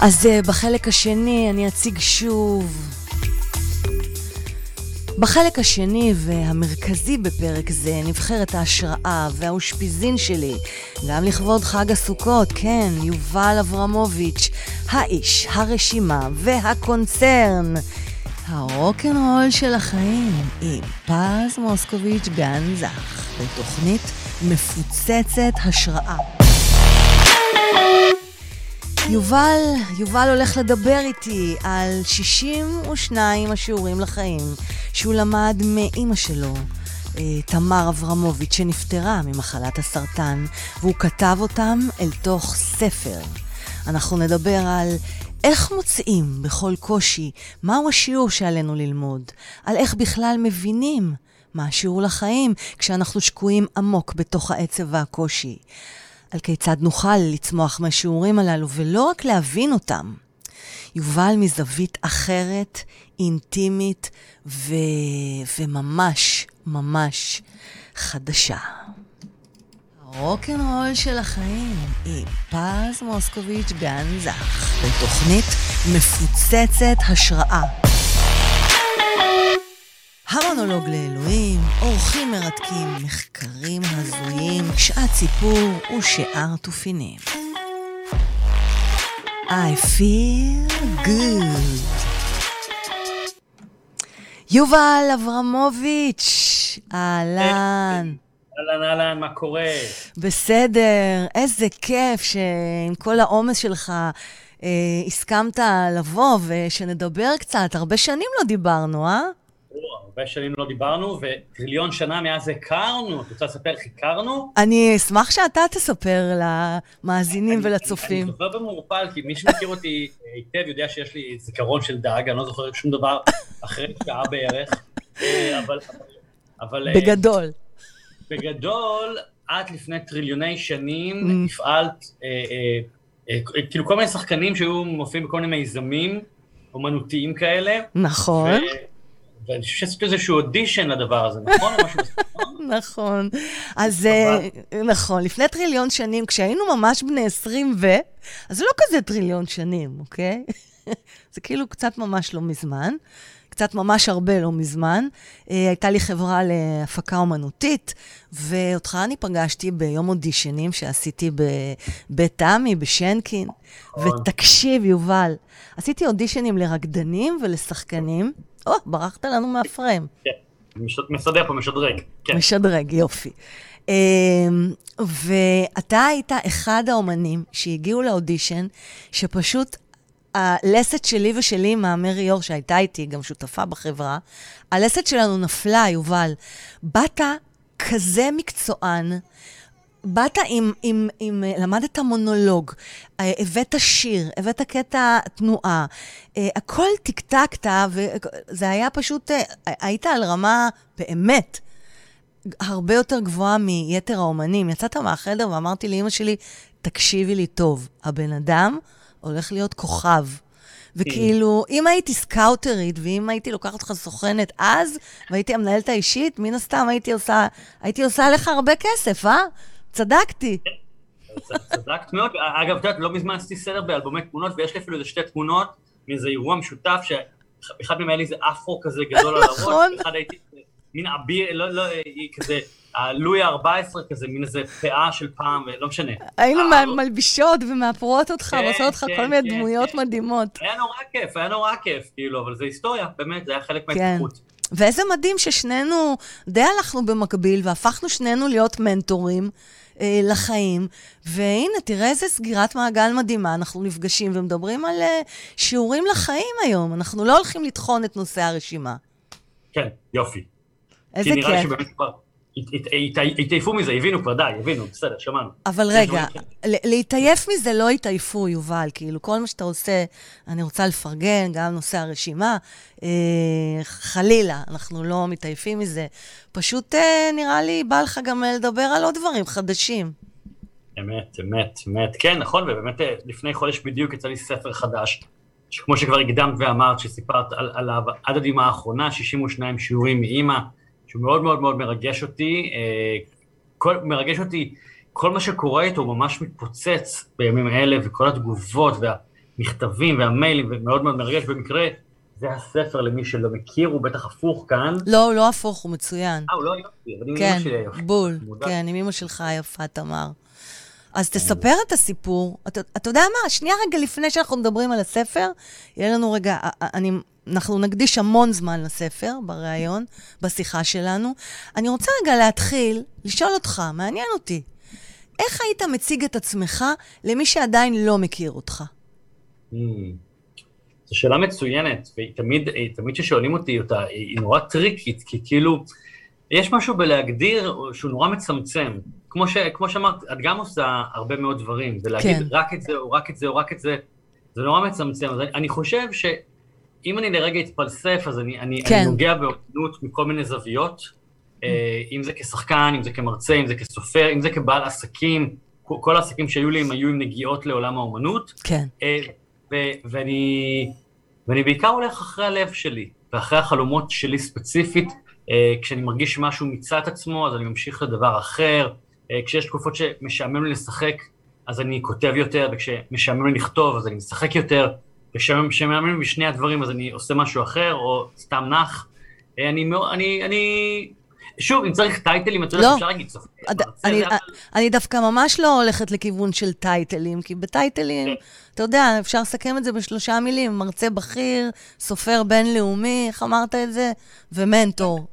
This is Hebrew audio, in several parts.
אז uh, בחלק השני אני אציג שוב. בחלק השני והמרכזי בפרק זה נבחרת ההשראה והאושפיזין שלי, גם לכבוד חג הסוכות, כן, יובל אברמוביץ', האיש, הרשימה והקונצרן. הרוקנרול של החיים עם פז מוסקוביץ' גן זך, בתוכנית מפוצצת השראה. יובל, יובל הולך לדבר איתי על 62 השיעורים לחיים שהוא למד מאימא שלו, אה, תמר אברמוביץ', שנפטרה ממחלת הסרטן, והוא כתב אותם אל תוך ספר. אנחנו נדבר על איך מוצאים בכל קושי מהו השיעור שעלינו ללמוד, על איך בכלל מבינים מה השיעור לחיים כשאנחנו שקועים עמוק בתוך העצב והקושי. על כיצד נוכל לצמוח מהשיעורים הללו, ולא רק להבין אותם. יובל מזווית אחרת, אינטימית ו... וממש, ממש חדשה. הרוקנרול של החיים עם פז מוסקוביץ' גן זך, בתוכנית מפוצצת השראה. המונולוג לאלוהים, אורחים מרתקים, מחקרים הזויים, שעת סיפור ושאר תופינים. I feel good. יובל אברמוביץ', אהלן. אהלן, אהלן, מה קורה? בסדר, איזה כיף שעם כל העומס שלך אה, הסכמת לבוא ושנדבר קצת. הרבה שנים לא דיברנו, אה? הרבה שנים לא דיברנו, וטריליון שנה מאז הכרנו. את רוצה לספר איך הכרנו? אני אשמח שאתה תספר למאזינים ולצופים. אני זוכר במעורפל, כי מי שמכיר אותי היטב יודע שיש לי זיכרון של דג, אני לא זוכר שום דבר אחרי שעה בערך. אה, אבל... אבל... אה, בגדול. בגדול, את לפני טריליוני שנים Mm. הפעלת, אה, אה, אה, כאילו כל מיני שחקנים שהיו מופיעים בכל מיני מיזמים אומנותיים כאלה. נכון, ואני חושב שעשית איזשהו אודישן לדבר הזה, נכון? נכון. אז אה, נכון, לפני טריליון שנים, כשהיינו ממש בני 20 ו... אז זה לא כזה טריליון שנים, אוקיי? זה כאילו קצת ממש לא מזמן. קצת ממש הרבה לא מזמן. אה, הייתה לי חברה להפקה אומנותית, ואותך אני פגשתי ביום אודישנים שעשיתי בבית תמי, בשנקין. נכון. ותקשיב, יובל, עשיתי אודישנים לרקדנים ולשחקנים. או, ברחת לנו מהפריים. כן, מסדר פה, משדרג. כן. משדרג, יופי. אמ, ואתה היית אחד האומנים שהגיעו לאודישן, שפשוט הלסת שלי ושלי עם המרי יור, שהייתה איתי, גם שותפה בחברה, הלסת שלנו נפלה, יובל. באת כזה מקצוען, באת עם, עם, עם, למדת מונולוג, אה, הבאת שיר, הבאת קטע תנועה, אה, הכל טקטקת, וזה היה פשוט, אה, היית על רמה באמת הרבה יותר גבוהה מיתר האומנים. יצאת מהחדר ואמרתי לאימא שלי, תקשיבי לי טוב, הבן אדם הולך להיות כוכב. וכאילו, אם הייתי סקאוטרית, ואם הייתי לוקחת אותך סוכנת אז, והייתי המנהלת האישית, מן הסתם הייתי עושה, הייתי עושה לך הרבה כסף, אה? צדקתי. צדקת מאוד. אגב, את יודעת, לא מזמן עשיתי סדר באלבומי תמונות, ויש לי אפילו איזה שתי תמונות מאיזה אירוע משותף, שאחד מהם היה לי איזה אפרו כזה גדול על הראש, נכון. ואחד הייתי מין אביר, לא, לא, היא כזה, הלואי ה-14 כזה, מין איזה פאה של פעם, לא משנה. היינו אה, מה- מלבישות ומאפרות אותך, כן, ועושות אותך כן, כל מיני כן, דמויות כן. מדהימות. היה נורא כיף, היה נורא כיף, כאילו, אבל זה היסטוריה, באמת, זה היה חלק כן. מההתפתחות. ואיזה מדהים ששנינו די הלכנו במקביל, והפכנו שנינו להיות מנטורים אה, לחיים. והנה, תראה איזה סגירת מעגל מדהימה, אנחנו נפגשים ומדברים על אה, שיעורים לחיים היום. אנחנו לא הולכים לטחון את נושא הרשימה. כן, יופי. איזה כי נראה כיף. שבאמת כבר התעייפו מזה, הבינו כבר, די, הבינו, בסדר, שמענו. אבל רגע, להתעייף מזה לא התעייפו, יובל. כאילו, כל מה שאתה עושה, אני רוצה לפרגן, גם נושא הרשימה. אה, חלילה, אנחנו לא מתעייפים מזה. פשוט אה, נראה לי בא לך גם לדבר על עוד דברים חדשים. אמת, אמת, אמת. כן, נכון, ובאמת אה, לפני חודש בדיוק יצא לי ספר חדש, שכמו שכבר הקדמת ואמרת, שסיפרת על, עליו עד הדמעה האחרונה, 62 שיעורים מאימא, שהוא מאוד מאוד מאוד מרגש אותי. אה, כל, מרגש אותי, כל מה שקורה איתו ממש מתפוצץ בימים אלה, וכל התגובות, וה, המכתבים והמיילים, ומאוד מאוד מרגש במקרה, זה הספר למי שלא מכיר, הוא בטח הפוך כאן. לא, לא הפוך, הוא מצוין. אה, הוא לא יופי, אבל עם כן, אמא שלי היופי. בול, מודע. כן, עם אמא שלך היפה, תמר. אז תספר את הסיפור. אתה, אתה יודע מה? שנייה רגע לפני שאנחנו מדברים על הספר, יהיה לנו רגע, אני, אנחנו נקדיש המון זמן לספר, בריאיון, בשיחה שלנו. אני רוצה רגע להתחיל, לשאול אותך, מעניין אותי, איך היית מציג את עצמך למי שעדיין לא מכיר אותך? Mm. זו שאלה מצוינת, ותמיד תמיד כששואלים אותי אותה, היא נורא טריקית, כי כאילו, יש משהו בלהגדיר שהוא נורא מצמצם. כמו, ש, כמו שאמרת, את גם עושה הרבה מאוד דברים, ולהגיד כן. רק את זה, או רק את זה, או רק את זה, זה נורא מצמצם. אז אני, אני חושב שאם אני לרגע אתפלסף, אז אני, אני, כן. אני נוגע באומנות מכל מיני זוויות, אה, אם זה כשחקן, אם זה כמרצה, אם זה כסופר, אם זה כבעל עסקים, כל העסקים שהיו לי הם היו עם נגיעות לעולם האומנות. כן. אה, ו- ואני, ואני בעיקר הולך אחרי הלב שלי, ואחרי החלומות שלי ספציפית. אה, כשאני מרגיש משהו מיצה את עצמו, אז אני ממשיך לדבר אחר. אה, כשיש תקופות שמשעמם לי לשחק, אז אני כותב יותר, וכשמשעמם לי לכתוב, אז אני משחק יותר. וכשמשעמם לי בשני הדברים, אז אני עושה משהו אחר, או סתם נח. אה, אני אני, אני... שוב, אם צריך טייטלים, אתה יודע, לא. אפשר להגיד אני, זה, אבל- אני דווקא ממש לא הולכת לכיוון של טייטלים, כי בטייטלים, כן. אתה יודע, אפשר לסכם את זה בשלושה מילים, מרצה בכיר, סופר בינלאומי, איך אמרת את זה? ומנטור.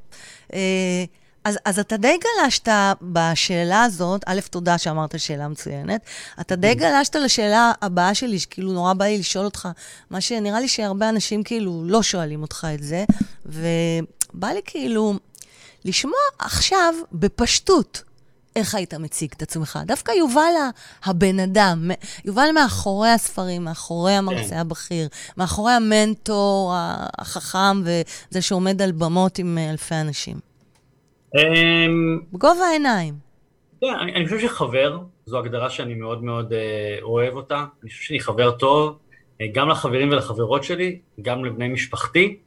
אז, אז אתה די גלשת בשאלה הזאת, א', תודה שאמרת שאלה מצוינת, אתה די גלשת לשאלה הבאה שלי, שכאילו נורא בא לי לשאול אותך, מה שנראה לי שהרבה אנשים כאילו לא שואלים אותך את זה, ובא לי כאילו לשמוע עכשיו בפשטות. איך היית מציג את עצמך? דווקא יובל הבן אדם, יובל מאחורי הספרים, מאחורי המרצה כן. הבכיר, מאחורי המנטור החכם וזה שעומד על במות עם אה, אלפי אנשים. אמ, בגובה העיניים. כן, אני, אני חושב שחבר, זו הגדרה שאני מאוד מאוד אה, אוהב אותה. אני חושב שאני חבר טוב, אה, גם לחברים ולחברות שלי, גם לבני משפחתי,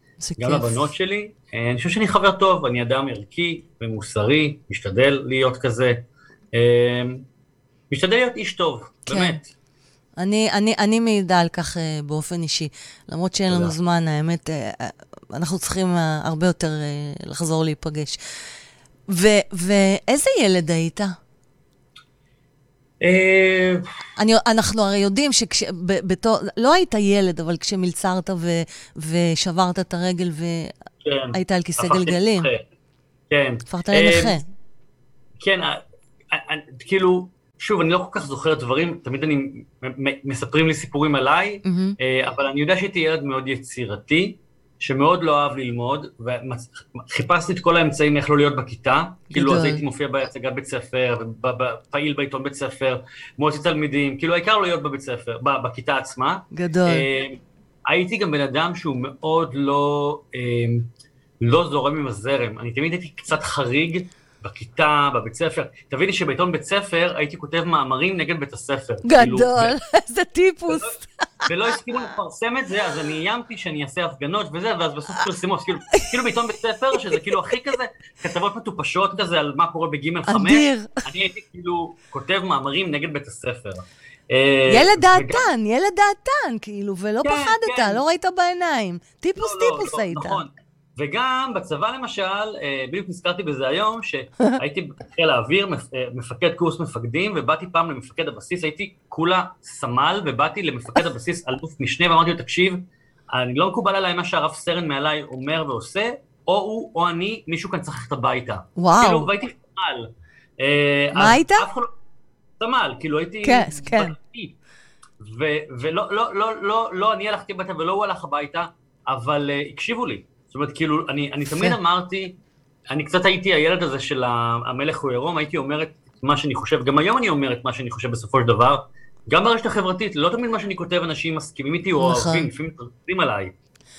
גם כיף. לבנות שלי. אה, אני חושב שאני חבר טוב, אני אדם ערכי ומוסרי, משתדל להיות כזה. אה, משתדל להיות איש טוב, כן. באמת. אני, אני, אני מעידה על כך אה, באופן אישי. למרות שאין לנו תודה. זמן, האמת, אה, אה, אנחנו צריכים אה, הרבה יותר אה, לחזור להיפגש. ו, ואיזה ילד היית? אה, אני, אנחנו הרי יודעים שבתור, לא היית ילד, אבל כשמלצרת ו, ושברת את הרגל והיית כן. על כיסא גלגלים. כן. הפכת אה, לנכה. כן, אה, אה, אה, כאילו, שוב, אני לא כל כך זוכר דברים, תמיד אני, מספרים לי סיפורים עליי. אה, אבל אני יודע שהייתי ילד מאוד יצירתי, שמאוד לא אהב ללמוד, וחיפשתי את כל האמצעים איך לא להיות בכיתה. כאילו, אז גדול. הייתי מופיע בהצגת בית ספר, פעיל בעיתון בית ספר, מועצת תלמידים, כאילו, העיקר לא להיות בבית ספר, בכיתה עצמה. גדול. אה, הייתי גם בן אדם שהוא מאוד לא, אה, לא זורם עם הזרם. אני תמיד הייתי קצת חריג בכיתה, בבית ספר. תביני שבעיתון בית ספר הייתי כותב מאמרים נגד בית הספר. כאילו, גדול, איזה טיפוס. ולא הסכימו לפרסם את זה, אז אני איימתי שאני אעשה הפגנות וזה, ואז בסוף פרסמו, אז כאילו, כאילו בעיתון בית ספר, שזה כאילו הכי כזה, כתבות מטופשות כזה על מה קורה בגימל חמש, אדיר. אני הייתי כאילו כותב מאמרים נגד בית הספר. אה, ילד דעתן, ילד דעתן, כאילו, ולא כן, פחדת, כן. לא ראית בעיניים. טיפוס לא, לא, טיפוס לא, היית. נכון. וגם בצבא למשל, אה, בדיוק נזכרתי בזה היום, שהייתי בחיל האוויר, אה, מפקד קורס מפקדים, ובאתי פעם למפקד הבסיס, הייתי כולה סמל, ובאתי למפקד הבסיס אלוף משנה, ואמרתי לו, תקשיב, אני לא מקובל עליי מה שהרב סרן מעליי אומר ועושה, או הוא או אני, מישהו כאן צריך ללכת הביתה. וואו. כאילו, והייתי סמל. אה, מה היית? לא- סמל, כאילו הייתי... כן, כן. ולא לא, לא, לא, לא אני הלכתי הביתה ולא הוא הלך הביתה, אבל הקשיבו לי. אומרת, כאילו, אני, אני תמיד. אמרתי, אני קצת הייתי הילד הזה של המלך הוא עירום, הייתי אומר את מה שאני חושב, גם היום אני אומר את מה שאני חושב בסופו של דבר, גם ברשת החברתית, לא תמיד מה שאני כותב אנשים מסכימים איתי או נכון. אוהבים, לפעמים מתרצים עליי,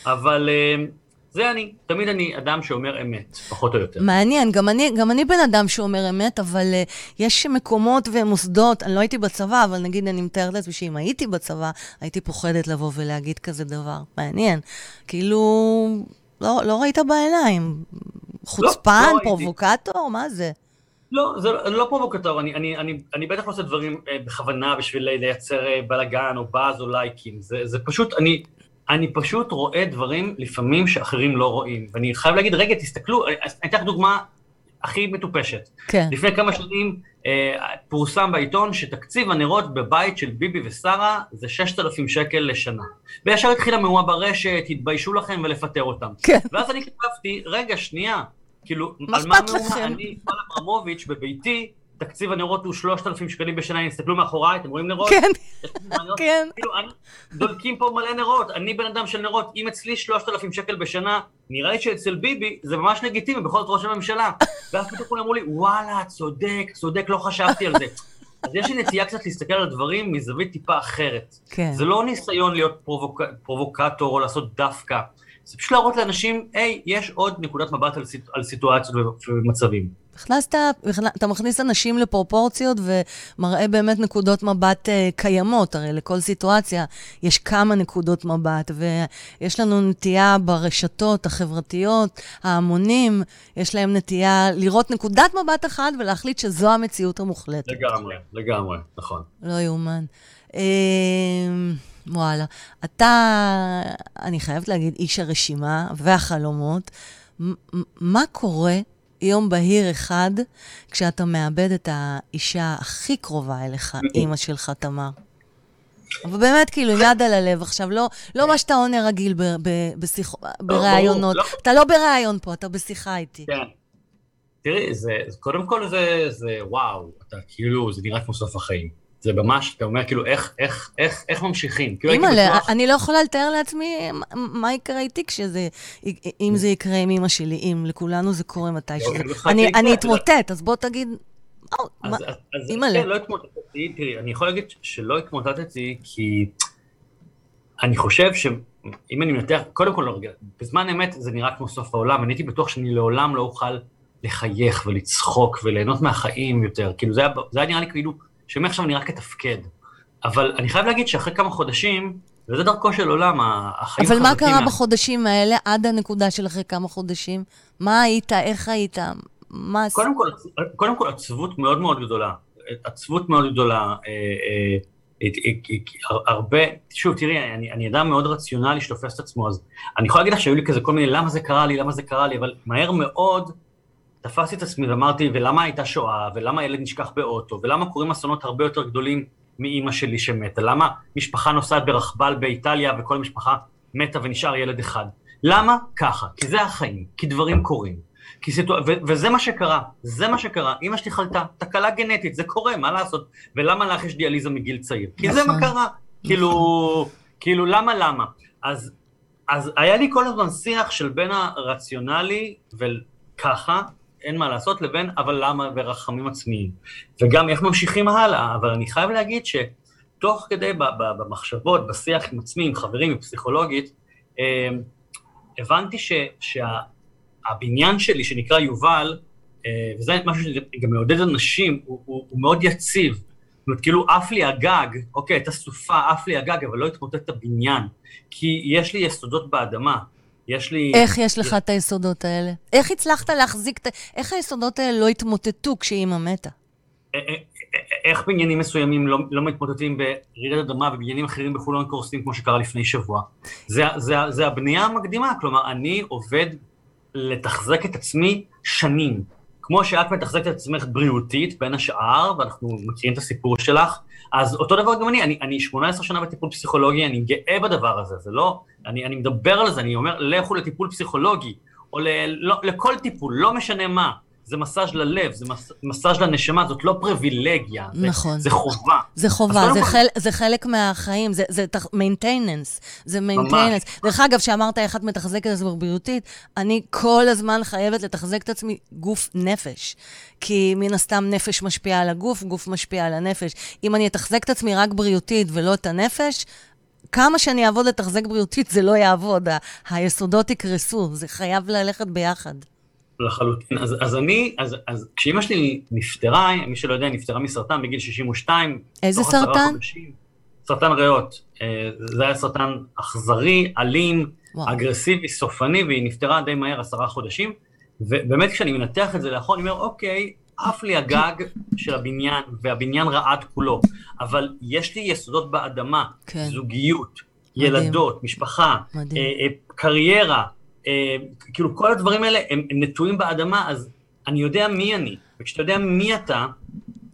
אבל uh, זה אני, תמיד אני אדם שאומר אמת, פחות או יותר. מעניין, גם אני, גם אני בן אדם שאומר אמת, אבל uh, יש מקומות ומוסדות, אני לא הייתי בצבא, אבל נגיד אני מתארת לעצמי שאם הייתי בצבא, הייתי פוחדת לבוא ולהגיד כזה דבר. מעניין. כאילו, לא, לא ראית בעיניים. חוצפן, לא הייתי. פרובוקטור, מה זה? לא, זה לא פרובוקטור, אני, אני, אני, אני בטח לא עושה דברים אה, בכוונה בשביל לייצר אה, בלאגן או באז או לייקים, זה, זה פשוט, אני, אני פשוט רואה דברים לפעמים שאחרים לא רואים, ואני חייב להגיד, רגע, תסתכלו, אה, אני אתן לך דוגמה הכי מטופשת. כן. לפני כמה שנים אה, פורסם בעיתון שתקציב הנרות בבית של ביבי ושרה זה 6,000 שקל לשנה. וישר התחילה מהומה ברשת, התביישו לכם ולפטר אותם. כן. ואז אני כתבתי, רגע, שנייה, כאילו, על מה? לכם? אני, פאל אברמוביץ', בביתי, תקציב הנרות הוא 3,000 שקלים בשנה, אם תסתכלו מאחוריי, אתם רואים נרות? כן? כן. כאילו, אני, דולקים פה מלא נרות, אני בן אדם של נרות, אם אצלי 3,000 שקל בשנה, נראה לי שאצל ביבי זה ממש לגיטימי, בכל זאת ראש הממשלה. ואז פתאום כולם אמרו לי, וואלה, צודק, צודק, לא חשבתי על זה. אז יש לי נטייה קצת להסתכל על הדברים מזווית טיפה אחרת. כן. זה לא ניסיון להיות פרובוק... פרובוקטור או לעשות דווקא, זה פשוט להראות לאנשים, היי, יש עוד נקודת מבט על, סיט... על סיטואציות ומצבים. הכנסת, אתה מכניס אנשים לפרופורציות ומראה באמת נקודות מבט אה, קיימות, הרי לכל סיטואציה יש כמה נקודות מבט, ויש לנו נטייה ברשתות החברתיות, ההמונים, יש להם נטייה לראות נקודת מבט אחת ולהחליט שזו המציאות המוחלטת. לגמרי, לגמרי, נכון. לא יאומן. וואלה. אתה, אני חייבת להגיד, איש הרשימה והחלומות. מה קורה יום בהיר אחד כשאתה מאבד את האישה הכי קרובה אליך, אימא שלך, תמר? אבל באמת, כאילו, יד על הלב עכשיו, לא, לא מה שאתה עונה רגיל ב- ב- בשיח- בראיונות. לא. אתה לא בראיון פה, אתה בשיחה איתי. כן. תראי, זה- קודם כל זה, זה וואו, אתה כאילו, זה נראה כמו סוף החיים. זה ממש, אתה אומר כאילו, איך, איך, איך, איך ממשיכים? כאילו הייתי בטוח, אני לא יכולה לתאר לעצמי מה- יקרה איתי כשזה, אם זה יקרה עם אימא שלי, אם לכולנו זה קורה מתישהו. לא, לך אני זה יקרה, אני יודעת. אתמוטט, אז בוא תגיד, אימא'לה. כן, לא התמוטטתי, תראי, אני יכול להגיד שלא התמוטטתי, כי אני חושב שאם אני מנתח, קודם כל, בזמן אמת זה נראה כמו סוף העולם, אני הייתי בטוח שאני לעולם לא אוכל לחייך ולצחוק וליהנות מהחיים יותר, כאילו זה היה נראה לי כאילו, שמעכשיו אני רק אתפקד. אבל אני חייב להגיד שאחרי כמה חודשים, וזה דרכו של עולם, החיים אבל מה קרה מה- בחודשים האלה, עד הנקודה של אחרי כמה חודשים? מה היית, איך היית, מה? קודם כל, קודם כל עצבות מאוד מאוד גדולה. עצבות מאוד גדולה. אה, אה, אה, הרבה, שוב, תראי, אני, אני אדם מאוד רציונלי שתופס את עצמו, אז אני יכול להגיד לך שהיו לי כזה כל מיני, למה זה קרה לי, למה זה קרה לי, אבל מהר מאוד תפסתי את עצמי ואמרתי, ולמה הייתה שואה, ולמה ילד נשכח באוטו, ולמה קורים אסונות הרבה יותר גדולים מאימא שלי שמתה, למה משפחה נוסעת ברכבל באיטליה וכל המשפחה מתה ונשאר ילד אחד. למה? ככה, כי זה החיים, כי דברים קורים. כי סיטו... ו- וזה מה שקרה, זה מה שקרה. אמא שלי חלתה, תקלה גנטית, זה קורה, מה לעשות? ולמה לך יש דיאליזה מגיל צעיר? כי זה מה נכון. קרה. כאילו, כאילו, למה, למה? אז, אז היה לי כל הזמן שיח של בין הרציונלי וככה, אין מה לעשות, לבין אבל למה ורחמים עצמיים. וגם איך ממשיכים הלאה, אבל אני חייב להגיד שתוך כדי במחשבות, בשיח עם עצמי, עם חברים, עם פסיכולוגית, אה, הבנתי שהבניין שלי, שנקרא יובל, אה, וזה משהו שגם מעודד אנשים, הוא, הוא, הוא מאוד יציב. זאת אומרת, כאילו עף לי הגג, אוקיי, הייתה סופה, עף לי הגג, אבל לא התמוטט את הבניין. כי יש לי יסודות באדמה. יש לי... איך יש לך את היסודות האלה? איך הצלחת להחזיק את. איך היסודות האלה לא התמוטטו כשאימא מתה? אה, אה, אה, איך בניינים מסוימים לא, לא מתמוטטים ברעידת אדמה ובניינים אחרים בחולון קורסים כמו שקרה לפני שבוע. זה, זה, זה הבנייה המקדימה, כלומר, אני עובד לתחזק את עצמי שנים. כמו שאת מתחזקת את עצמך בריאותית, בין השאר, ואנחנו מכירים את הסיפור שלך, אז אותו דבר גם אני, אני, אני 18 שנה בטיפול פסיכולוגי, אני גאה בדבר הזה, זה לא, אני, אני מדבר על זה, אני אומר, לכו לטיפול פסיכולוגי, או ל, לא, לכל טיפול, לא משנה מה. זה מסאז' ללב, זה מס, מסאז' לנשמה, זאת לא פריבילגיה. זה, נכון. זה חובה. זה חובה, קודם זה, כל- חל, זה חלק מהחיים, זה, זה תח, maintenance, זה maintenance. דרך אגב, שאמרת איך את מתחזקת את עצמך בריאותית, אני כל הזמן חייבת לתחזק את עצמי גוף נפש. כי מן הסתם נפש משפיעה על הגוף, גוף משפיע על הנפש. אם אני אתחזק את עצמי רק בריאותית ולא את הנפש, כמה שאני אעבוד לתחזק בריאותית, זה לא יעבוד, היסודות יקרסו, זה חייב ללכת ביחד. לחלוטין. אז, אז אני, אז, אז כשאימא שלי נפטרה, מי שלא יודע, נפטרה מסרטן בגיל 62. איזה סרטן? חודשים. סרטן ריאות. אה, זה היה סרטן אכזרי, אלים, וואו. אגרסיבי, סופני, והיא נפטרה די מהר, עשרה חודשים. ובאמת, כשאני מנתח את זה לאחור, אני אומר, אוקיי, עף לי הגג של הבניין, והבניין רעד כולו, אבל יש לי יסודות באדמה, כן. זוגיות, מדהים. ילדות, משפחה, מדהים. אה, אה, קריירה, כאילו כל הדברים האלה הם, הם נטועים באדמה, אז אני יודע מי אני, וכשאתה יודע מי אתה,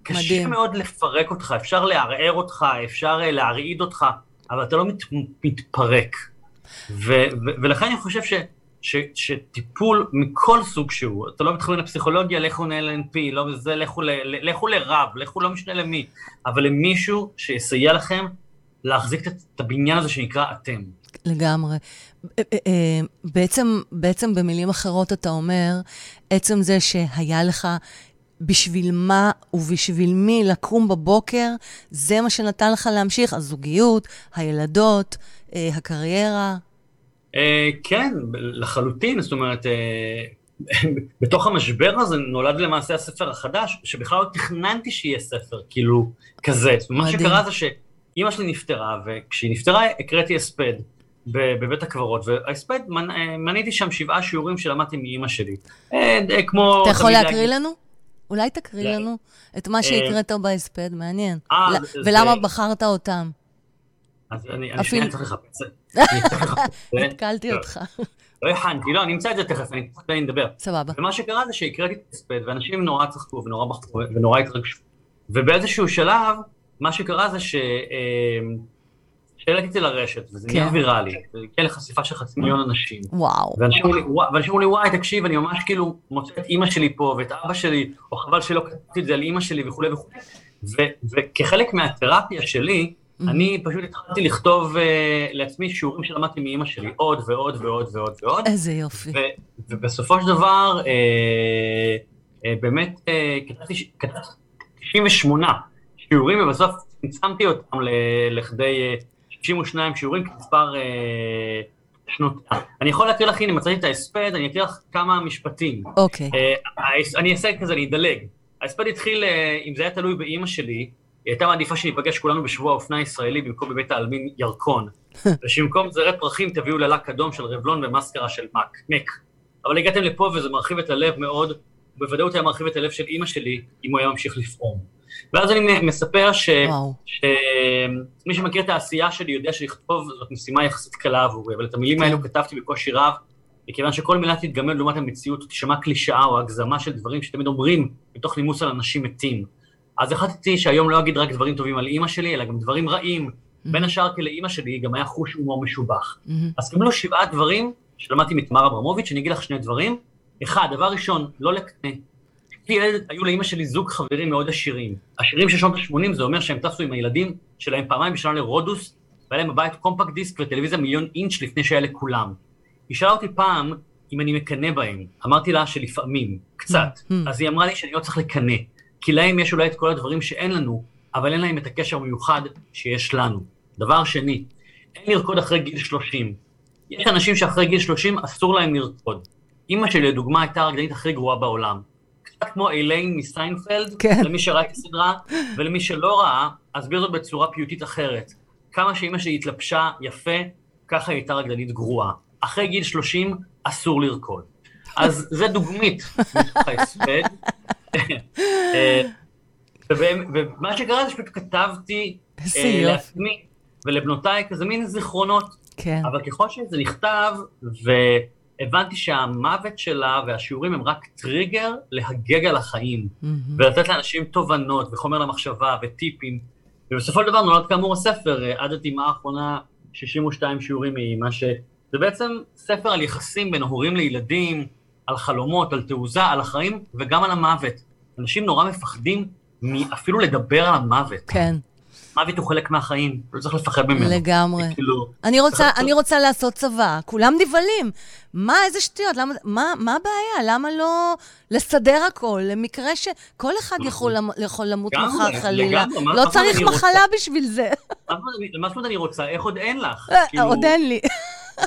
קשה מדהים. מאוד לפרק אותך, אפשר לערער אותך, אפשר אה, להרעיד אותך, אבל אתה לא מת, מתפרק. ו, ו, ולכן אני חושב ש, ש, שטיפול מכל סוג שהוא, אתה לא מתחילים לפסיכולוגיה, לכו ל-NP, לא זה, לכו, ל- לכו לרב, לכו לא משנה למי, אבל למישהו שיסייע לכם להחזיק את, הבניין הזה שנקרא אתם. לגמרי. בעצם, בעצם במילים אחרות אתה אומר, עצם זה שהיה לך בשביל מה ובשביל מי לקום בבוקר, זה מה שנתן לך להמשיך. הזוגיות, הילדות, הקריירה. כן, לחלוטין, זאת אומרת, בתוך המשבר הזה נולד למעשה הספר החדש, שבכלל לא תכננתי שיהיה ספר, כאילו, כזה. מה. שקרה זה שאימא שלי נפטרה, וכשהיא נפטרה הקראתי הספד בבית הקברות, וההספד, אה, מניתי שם שבעה שיעורים שלמדתי מאימא שלי. אה, אה, כמו... אתה יכול להקריא לנו? אולי תקריא. לנו את מה שהקראת בהספד, מעניין. ולמה בחרת אותם? אז אני שנייה צריך לחפש את זה. צריך. התקלתי לא, אותך. לא הכנתי, לא, אני אמצא את זה תכף, אני תכף נדבר. סבבה. ומה שקרה זה שהקראתי את הספד, ואנשים נורא צחקו ונורא בחרו ונורא התרגשו. ובאיזשהו שלב, מה שקרה זה שהעליתי את זה לרשת, וזה נהיה כן. ויראלי, והגיע לחשיפה של חצי מיליון אנשים. וואו. ואנשים אמרו לי, "וואי", תקשיב, אני ממש כאילו מוצא את אימא שלי פה, ואת אבא שלי, או חבל שלא כתבתי את זה על אימא שלי וכולי וכולי. וכחלק מהתרפיה שלי, אני פשוט התחלתי לכתוב אה, לעצמי שיעורים שלמדתי מאימא שלי, עוד ועוד ועוד ועוד ועוד. איזה יופי. ובסופו של דבר, אה, אה, באמת, כתבתי ש- כתבתי 98 שיעורים, ובסוף צמצמתי אותם לכדי אה, 62 שיעורים כמספר אה, שנות. אני יכול להקריא לך, הנה, מצאתי את ההספד, אני אקריא לך כמה משפטים. אוקיי. אה, אני אעשה כזה, אני אדלג. ההספד התחיל, אה, אם זה היה תלוי באימא שלי, היא הייתה מעדיפה שניפגש כולנו בשבוע האופנה הישראלי במקום בבית העלמין ירקון. ושבמקום זרי פרחים תביאו ללק אדום של רבלון ומסקרה של מק. מק. אבל הגעתם לפה וזה מרחיב את הלב מאוד, ובוודאות היה מרחיב את הלב של אימא שלי, אם הוא היה ממשיך לפעום. ואז אני מספר ש... שמי שמכיר את העשייה שלי יודע שלכתוב זאת משימה יחסית קלה עבורי, אבל את המילים כן. האלו כתבתי בקושי רב, מכיוון שכל מילה תתגמד לעומת המציאות, או תשמע קלישאה או הגזמה של דברים שתמיד אומרים מתוך נימוס על אנשים מתים. אז החלטתי שהיום לא אגיד רק דברים טובים על אימא שלי, אלא גם דברים רעים. בין השאר כי לאימא שלי גם היה חוש הומור משובח. מהמם. אז קיבלו שבעה דברים שלמדתי מתמר אברמוביץ', אני אגיד לך שני דברים. אחד, דבר ראשון, לא לקנא. כילד היו לאימא שלי זוג חברים מאוד עשירים. עשירים של שנות ה-80 זה אומר שהם טסו עם הילדים שלהם פעמיים בשנה לרודוס, והיה להם בבית קומפקט דיסק וטלוויזיה מיליון אינץ' לפני שהיה לכולם. היא שאלה אותי פעם אם אני מקנא בהם. אמרתי לה שלפעמים, קצת. Hmm. אז היא אמרה לי שאני לא צריך לקנא, כי להם יש אולי את כל הדברים שאין לנו, אבל אין להם את הקשר המיוחד שיש לנו. דבר שני, אין לרקוד אחרי גיל 30. יש אנשים שאחרי גיל 30 אסור להם לרקוד. אימא שלי, לדוגמה, הייתה הרקדנית הכי גרועה בעולם. קצת כמו איליין מסיינפלד, כן. למי שראה את הסדרה, ולמי שלא ראה, אסביר זאת בצורה פיוטית אחרת. כמה שאימא שלי התלבשה יפה, ככה היא הייתה רקדנית גרועה. אחרי גיל 30 אסור לרקוד. אז זה דוגמית מתוך ההספד. אה, ובאמת- ומה שקרה זה שפשוט כתבתי אה. לעצמי ולבנותיי כזה מין זיכרונות. כן. אבל ככל שזה נכתב, והבנתי שהמוות שלה והשיעורים הם רק טריגר להגג על החיים, מהמם. ולתת לאנשים תובנות וחומר למחשבה וטיפים. ובסופו של דבר נולד כאמור הספר, עד הדמעה האחרונה, 62 שיעורים מאמא, שזה בעצם ספר על יחסים בין הורים לילדים, על חלומות, על תעוזה, על החיים וגם על המוות. אנשים נורא מפחדים אפילו לדבר על המוות. כן, מוות הוא חלק מהחיים, לא צריך לפחד ממנו. לגמרי. כאילו, אני רוצה, אני רוצה לעשות צבא, כולם נבהלים. מה, איזה שטויות, למה, מה, מה הבעיה? למה לא לסדר הכל, למקרה שכל אחד יכול, למ- יכול למות מחר חלילה? לגמרי, לא צריך? מחלה בשביל זה. מה זאת אומרת- אני רוצה? איך עוד אין לך? אה, כאילו, עוד אין לי.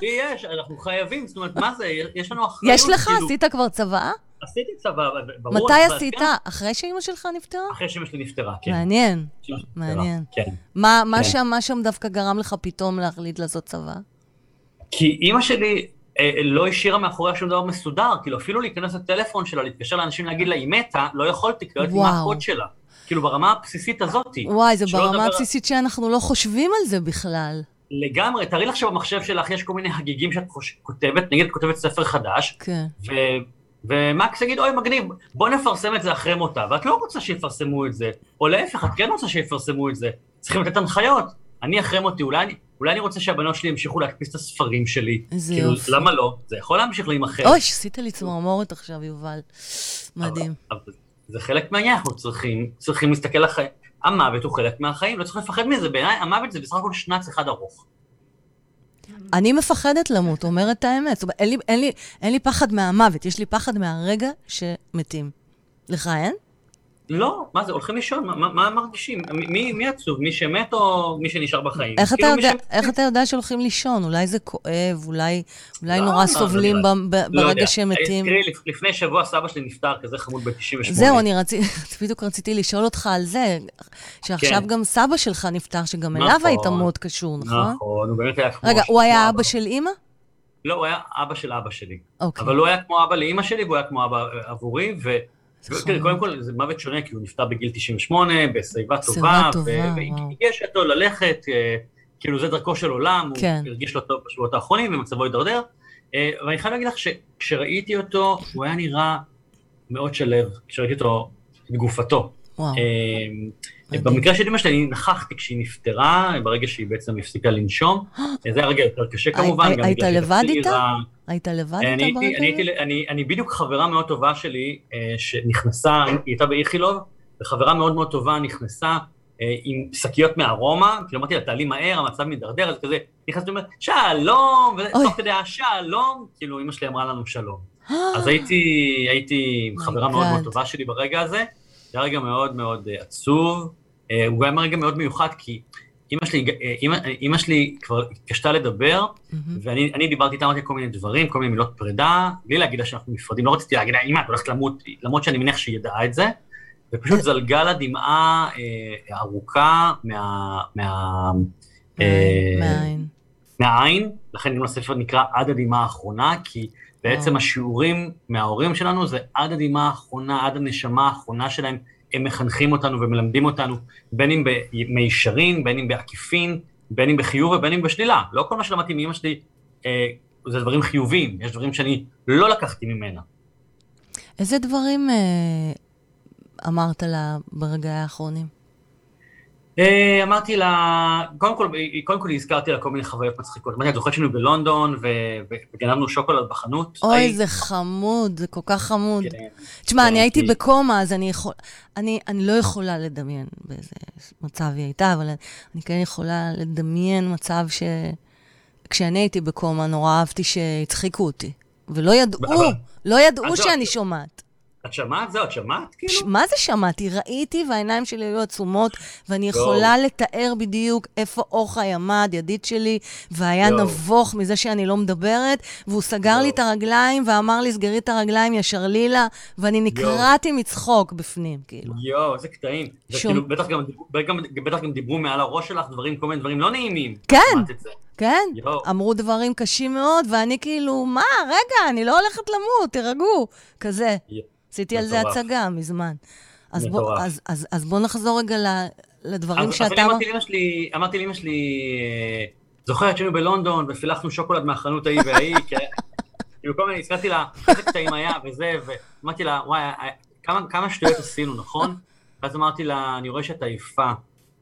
לי יש, אנחנו חייבים, זאת אומרת, מה זה, יש לנו אחריות. יש לך? כאילו, עשית כבר צבא? עשית צבא, ברור. מתי עשית? כן, אחרי שאימא שלך נפטרה? אחרי שאמא שלי נפטרה, כן. מעניין. מעניין. כן. מה מה כן. שם מה שם דווקא גרם לך פתאום להחליט לעשות צבא? כי אימא שלי, אה, לא השאירה מאחוריה שום דבר מסודר, כאילו אפילו להיכנס לטלפון שלה, להתקשר לאנשים להגיד לה, היא מתה, לא יכולתי, כי לא ידעתי מה הקוד שלה. כאילו ברמה הבסיסית הזאת. וואי, זה ברמה דבר... הבסיסית שאנחנו לא חושבים על זה בכלל. לגמרי, תארי לך שבמחשב שלך יש כל מיני הגיגים שאת חוש... כותבת, נגיד את כותבת ספר חדש, כן. ו... ומקס יגיד, אוי, מגניב, בוא נפרסם את זה אחרי מותה, ואת לא רוצה שיפרסמו את זה, או להפך, את כן רוצה שיפרסמו את זה, צריכים לתת הנחיות. אני אחרי מותי, אולי אני, אולי אני רוצה שהבנות שלי ימשיכו להקפיץ את הספרים שלי. איזה כאילו, יופי. למה לא? זה יכול להמשיך להימכר. אוי, עשית לי צמרמורת עכשיו, יובל. מדהים. אבל, אבל זה חלק מהעניין, אנחנו צריכים, צריכים להסתכל על החיים. המוות הוא חלק מהחיים, לא צריך לפחד מזה. בעיניי, המוות זה בסך הכל שנץ אחד ארוך. אני מפחדת למות, אומרת האמת. זאת אומרת, אין לי, אין, לי, אין לי פחד מהמוות, יש לי פחד מהרגע שמתים. לך אין? לא, מה זה, הולכים לישון, מה, מה מרגישים? מי, מי עצוב, מי שמת או מי שנשאר בחיים? איך, כאילו אתה, יודע, ש... איך אתה יודע שהולכים לישון? אולי זה כואב, אולי, אולי לא, נורא לא, סובלים לא, ב, ב, לא ברגע יודע. שהם מתים. תראי, לפני שבוע סבא שלי נפטר, כזה חמוד ב-98. זהו, אני רצי, בדיוק רציתי לשאול אותך על זה, שעכשיו כן. גם סבא שלך נפטר, שגם נכון, אליו היית מאוד קשור, נכון? נכון, הוא באמת היה כמו... רגע, הוא היה אבא של אימא? לא, הוא היה אבא של אבא שלי. אוקיי. אבל הוא היה כמו אבא לאימא שלי, והוא היה כמו אבא עבורי, ו... תראי, קודם כל זה מוות שונה, כי הוא נפטר בגיל 98, בשיבה טובה, והגיש אותו ללכת, אה, כאילו זה דרכו של עולם, כן. הוא הרגיש לו טוב בשבועות האחרונים ומצבו הידרדר. אה, ואני חייב להגיד לך שכשראיתי אותו, הוא היה נראה מאוד שלב, כשראיתי אותו, את גופתו. וואו. אה, במקרה של אמא שלי, אני נכחתי כשהיא נפטרה, ברגע שהיא בעצם הפסיקה לנשום. זה היה רגע יותר קשה כמובן, שהיא לבד איתה? היית לבד איתה ברגע הזה? אני בדיוק חברה מאוד טובה שלי, אה, שנכנסה, היא הייתה באיכילוב, וחברה מאוד מאוד טובה נכנסה אה, עם שקיות מארומה, כאילו אמרתי לה, תעלי מהר, המצב מידרדר, אז כזה, נכנסתי ואומרת, שלום, ותוך כדי השלום, כאילו אמא שלי אמרה לנו שלום. אז הייתי, הייתי חברה מאוד מאוד טובה שלי ברגע הזה, זה היה רגע מאוד מאוד אה, עצוב, הוא גם רגע מאוד מיוחד, כי אימא שלי, אימא, אימא שלי כבר התקשתה לדבר, mm-hmm. ואני דיברתי איתה, אמרתי כל מיני דברים, כל מיני מילות פרידה, בלי להגיד לה שאנחנו נפרדים, לא רציתי להגיד לה, אימא, את הולכת למות, למרות שאני מניח שהיא ידעה את זה, ופשוט זלגה לה דמעה אה, ארוכה מה... מה אה, מהעין. מהעין, לכן גם הספר נקרא עד הדמעה האחרונה, כי בעצם השיעורים מההורים שלנו זה עד הדמעה האחרונה, עד הנשמה האחרונה שלהם, הם מחנכים אותנו ומלמדים אותנו, בין אם במישרין, בין אם בעקיפין, בין אם בחיוב ובין אם בשלילה. לא כל מה שלמדתי מאמא שלי אה, זה דברים חיוביים, יש דברים שאני לא לקחתי ממנה. איזה דברים אה, אמרת לה ברגעי האחרונים? אה, אמרתי לה, קודם כל, קודם כל הזכרתי לה כל מיני חוויות מצחיקות. אמרתי, את זוכרת שהיינו בלונדון וגנבנו שוקולד בחנות? אוי, זה חמוד, זה כל כך חמוד. כן. תשמע, אני כן, הייתי בקומה, אז אני לא יכולה לדמיין באיזה מצב היא הייתה, אבל אני כן יכולה לדמיין מצב ש... כשאני הייתי בקומה, נורא אהבתי שהצחיקו אותי. ולא ידעו, לא ידעו שאני שומעת. את שמעת זהו? את שמעת כאילו? מה זה שמעתי? ראיתי והעיניים שלי היו עצומות, ואני יכולה לתאר בדיוק איפה אורחי עמד, ידיד שלי, והיה נבוך מזה שאני לא מדברת, והוא סגר לי את הרגליים ואמר לי, סגרי את הרגליים ישר לילה, ואני נקרעתי מצחוק בפנים, כאילו. יואו, איזה קטעים. שום... בטח גם, גם, בטח גם דיברו מעל הראש שלך דברים, כל מיני דברים לא נעימים. כן, כן, יו. אמרו דברים קשים מאוד, ואני כאילו, מה, רגע, אני לא הולכת למות, תירגעו, כזה. יו. עשיתי על זה הצגה מזמן. אז בוא, אז, אז, אז בוא נחזור רגע לדברים אז, שאתה... אז אני אמרתי לאמא שלי, אמרתי לאמא שלי, אה, זוכרת שהיינו בלונדון ופילחנו שוקולד מהחנות ההיא וההיא, כאילו כל מיני, הזכרתי לה איזה קטעים היה וזה, ואמרתי לה, וואי, אה, כמה, כמה שטויות עשינו, נכון? ואז אמרתי לה, אני רואה שאת עייפה,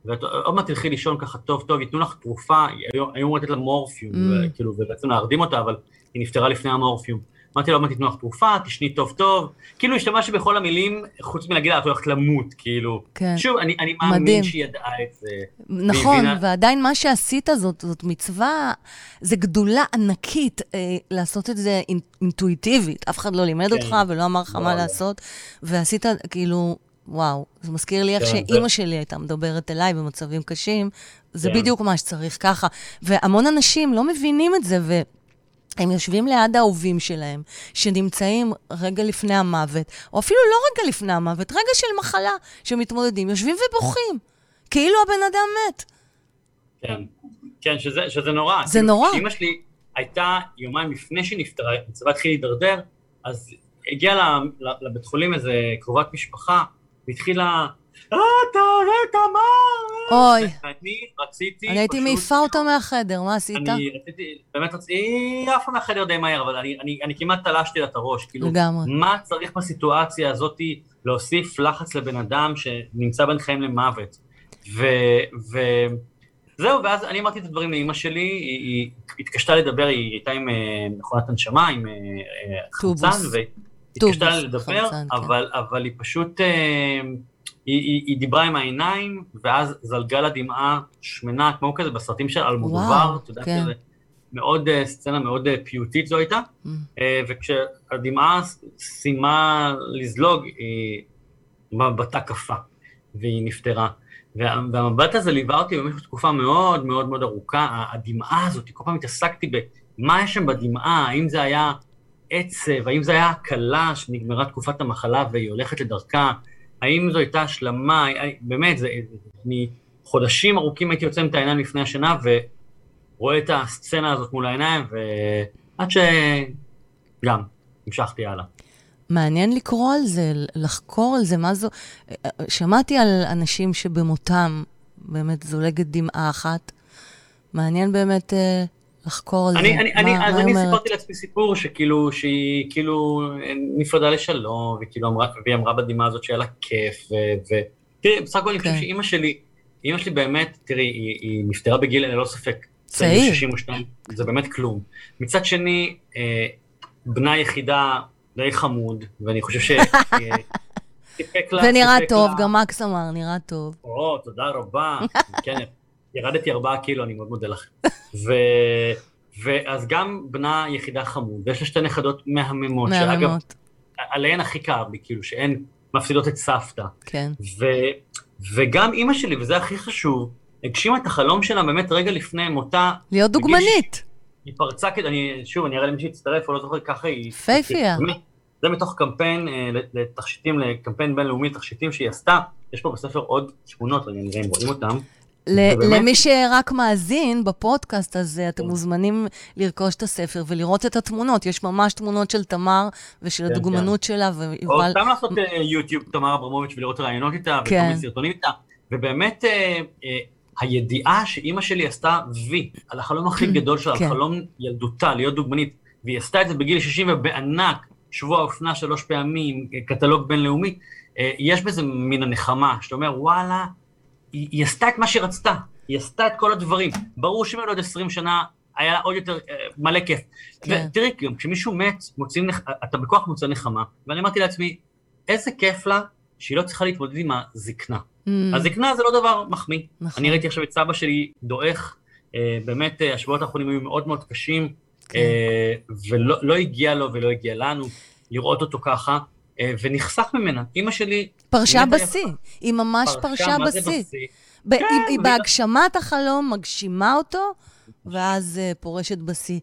ואת עוד מעט תלכי לישון ככה טוב טוב, ייתנו לך תרופה, היו אמורים לתת לה מורפיום, mm. כאילו, ובעצם להרדים אותה, אבל היא נפטרה לפני המורפיום. אמרתי לו, אמרתי, תנו לך תרופה, תשני טוב טוב. כאילו השתמשתי בכל המילים, חוץ מלהגיד לה, את הולכת למות, כאילו. כן. שוב, אני, אני מאמין מדהים. שהיא ידעה את זה. נכון, והבינה... ועדיין מה שעשית זאת, זאת מצווה, זה גדולה ענקית אה, לעשות את זה אינטואיטיבית. אף אחד לא לימד כן. אותך ולא אמר לך מה לעשות, ועשית, כאילו, וואו, זה מזכיר לי איך כן, שאימא זה... שלי הייתה מדברת אליי במצבים קשים, זה כן. בדיוק מה שצריך ככה. והמון אנשים לא מבינים את זה, ו... הם יושבים ליד האהובים שלהם, שנמצאים רגע לפני המוות, או אפילו לא רגע לפני המוות, רגע של מחלה, שמתמודדים, יושבים ובוכים, כאילו הבן אדם מת. כן, כן, שזה, שזה נורא. זה כאילו, נורא. כשאימא שלי, הייתה יומיים לפני שהיא נפטרה, מצבה התחיל להידרדר, אז הגיעה לבית חולים איזה קרובת משפחה, והתחילה, אה, תעלה תמר! אוי. ואני רציתי אני הייתי מעיפה אותה מהחדר, מה עשית? אני רציתי, באמת רציתי, היא עפה מהחדר די מהר, אבל אני, אני, אני כמעט תלשתי לה את הראש, כאילו, לגמרי. מה צריך בסיטואציה הזאת להוסיף לחץ לבן אדם שנמצא בין חיים למוות? ו... ו... זהו, ואז אני אמרתי את הדברים לאימא שלי, היא, התקשתה לדבר, היא הייתה עם אה, מכונת הנשמה, עם אה, אה. חמצן, והיא התקשתה לדבר, כן. אבל, היא פשוט, היא, היא, היא דיברה עם העיניים, ואז זלגה לה דמעה שמנה, כמו כזה בסרטים של אלמודובר, וואו, אתה יודע, כן. כזה, מאוד, אה, סצנה מאוד אה, פיוטית זו הייתה, Mm. אה, וכשהדמעה סיימה לזלוג, היא מבטה קפה, והיא נפטרה. וה- והמבט הזה ליווה אותי במשך תקופה מאוד מאוד מאוד ארוכה, הדמעה הזאת, כל פעם התעסקתי במה יש שם בדמעה, האם זה היה עצב, האם זה היה הקלה שנגמרה תקופת המחלה והיא הולכת לדרכה, האם זו הייתה השלמה, אה, באמת, זה, אני חודשים ארוכים הייתי עוצם את העיניים לפני השינה ורואה את הסצנה הזאת מול העיניים, ועד שגם המשכתי הלאה. מעניין לקרוא על זה, לחקור על זה, מה זו... שמעתי על אנשים שבמותם באמת זולגת דמעה אחת. מעניין באמת אה, לחקור על אני, זה. אני, מה, אני, מה אז אני? סיפרתי לעצמי סיפור שכאילו, שהיא כאילו נפרדה לשלום, וכאילו אמרה, והיא אמרה בדמעה הזאת שהיה לה כיף, ו... ו... תראי, בסך הכל אני חושב כן. שאימא שלי, אימא שלי באמת, תראי, היא, היא נפטרה בגיל, ללא ספק, צעיר. 62, זה באמת כלום. מצד שני, אה, בנה יחידה די חמוד, ואני חושב ש... אה, סיפק לה... ונראה טוב, לה- גם מקס אמר, נראה טוב. או, תודה רבה. כן, ירדתי ארבעה קילו, אני מאוד מודה לכם. ו... ואז גם בנה יחידה חמוד, ויש לה שתי נכדות מהממות, שאגב, מהממות. עליהן הכי כאב לי, כאילו, שהן מפסידות את סבתא. כן. ו... וגם אימא שלי, וזה הכי חשוב, הגשימה את החלום שלה באמת רגע לפני מותה. להיות דוגמנית. היא פרצה כדי, אני, שוב, אני אראה למי שיצטרף, או לא זוכר, ככה היא... באמת, זה מתוך קמפיין אה, לתכשיטים, לקמפיין בינלאומי לתכשיטים שהיא עשתה. יש פה בספר עוד תמונות, רגע נראה אם רואים אותם. למי שרק מאזין בפודקאסט הזה, אתם כן. מוזמנים לרכוש את הספר ולראות את התמונות. יש ממש תמונות של תמר ושל כן, הדוגמנות שלה, או ויובל... סתם לעשות אה, יוטיוב תמר אברמוביץ' ולראות ראיונות איתה, וכל כן. מיני סרטונים איתה. ובאמת, אה, אה, הידיעה שאימא שלי עשתה וי, על החלום הכי גדול שלה, כן. על חלום ילדותה, להיות דוגמנית, והיא עשתה את זה בגיל 60 ובענק, שבוע האופנה שלוש פעמים, קטלוג בינלאומי, יש בזה מן הנחמה, שאתה אומר, וואלה, היא, היא עשתה את מה שהיא רצתה, היא עשתה את כל הדברים. ברור שאם עוד 20 שנה, היה לה עוד יותר אה, מלא כיף. כן. ותראי, גם כשמישהו מת, מוצאים, אתה בכוח מוצא נחמה, ואני אמרתי לעצמי, איזה כיף לה שהיא לא צריכה להתמודד עם הזקנה. Mm, הזקנה זה לא דבר מחמיא. נכון. אני ראיתי עכשיו את סבא שלי דועך, אה, באמת אה, השבועות האחרונים היו מאוד מאוד קשים, כן. אה, ולא לא הגיע לו ולא הגיע לנו לראות אותו ככה, ונחסך ממנה. אימא שלי... פרשה בשיא. היא ממש פרשה בשיא. ב- כן, היא- היא בהגשמת החלום מגשימה אותו, ואז אה, פורשת בשיא.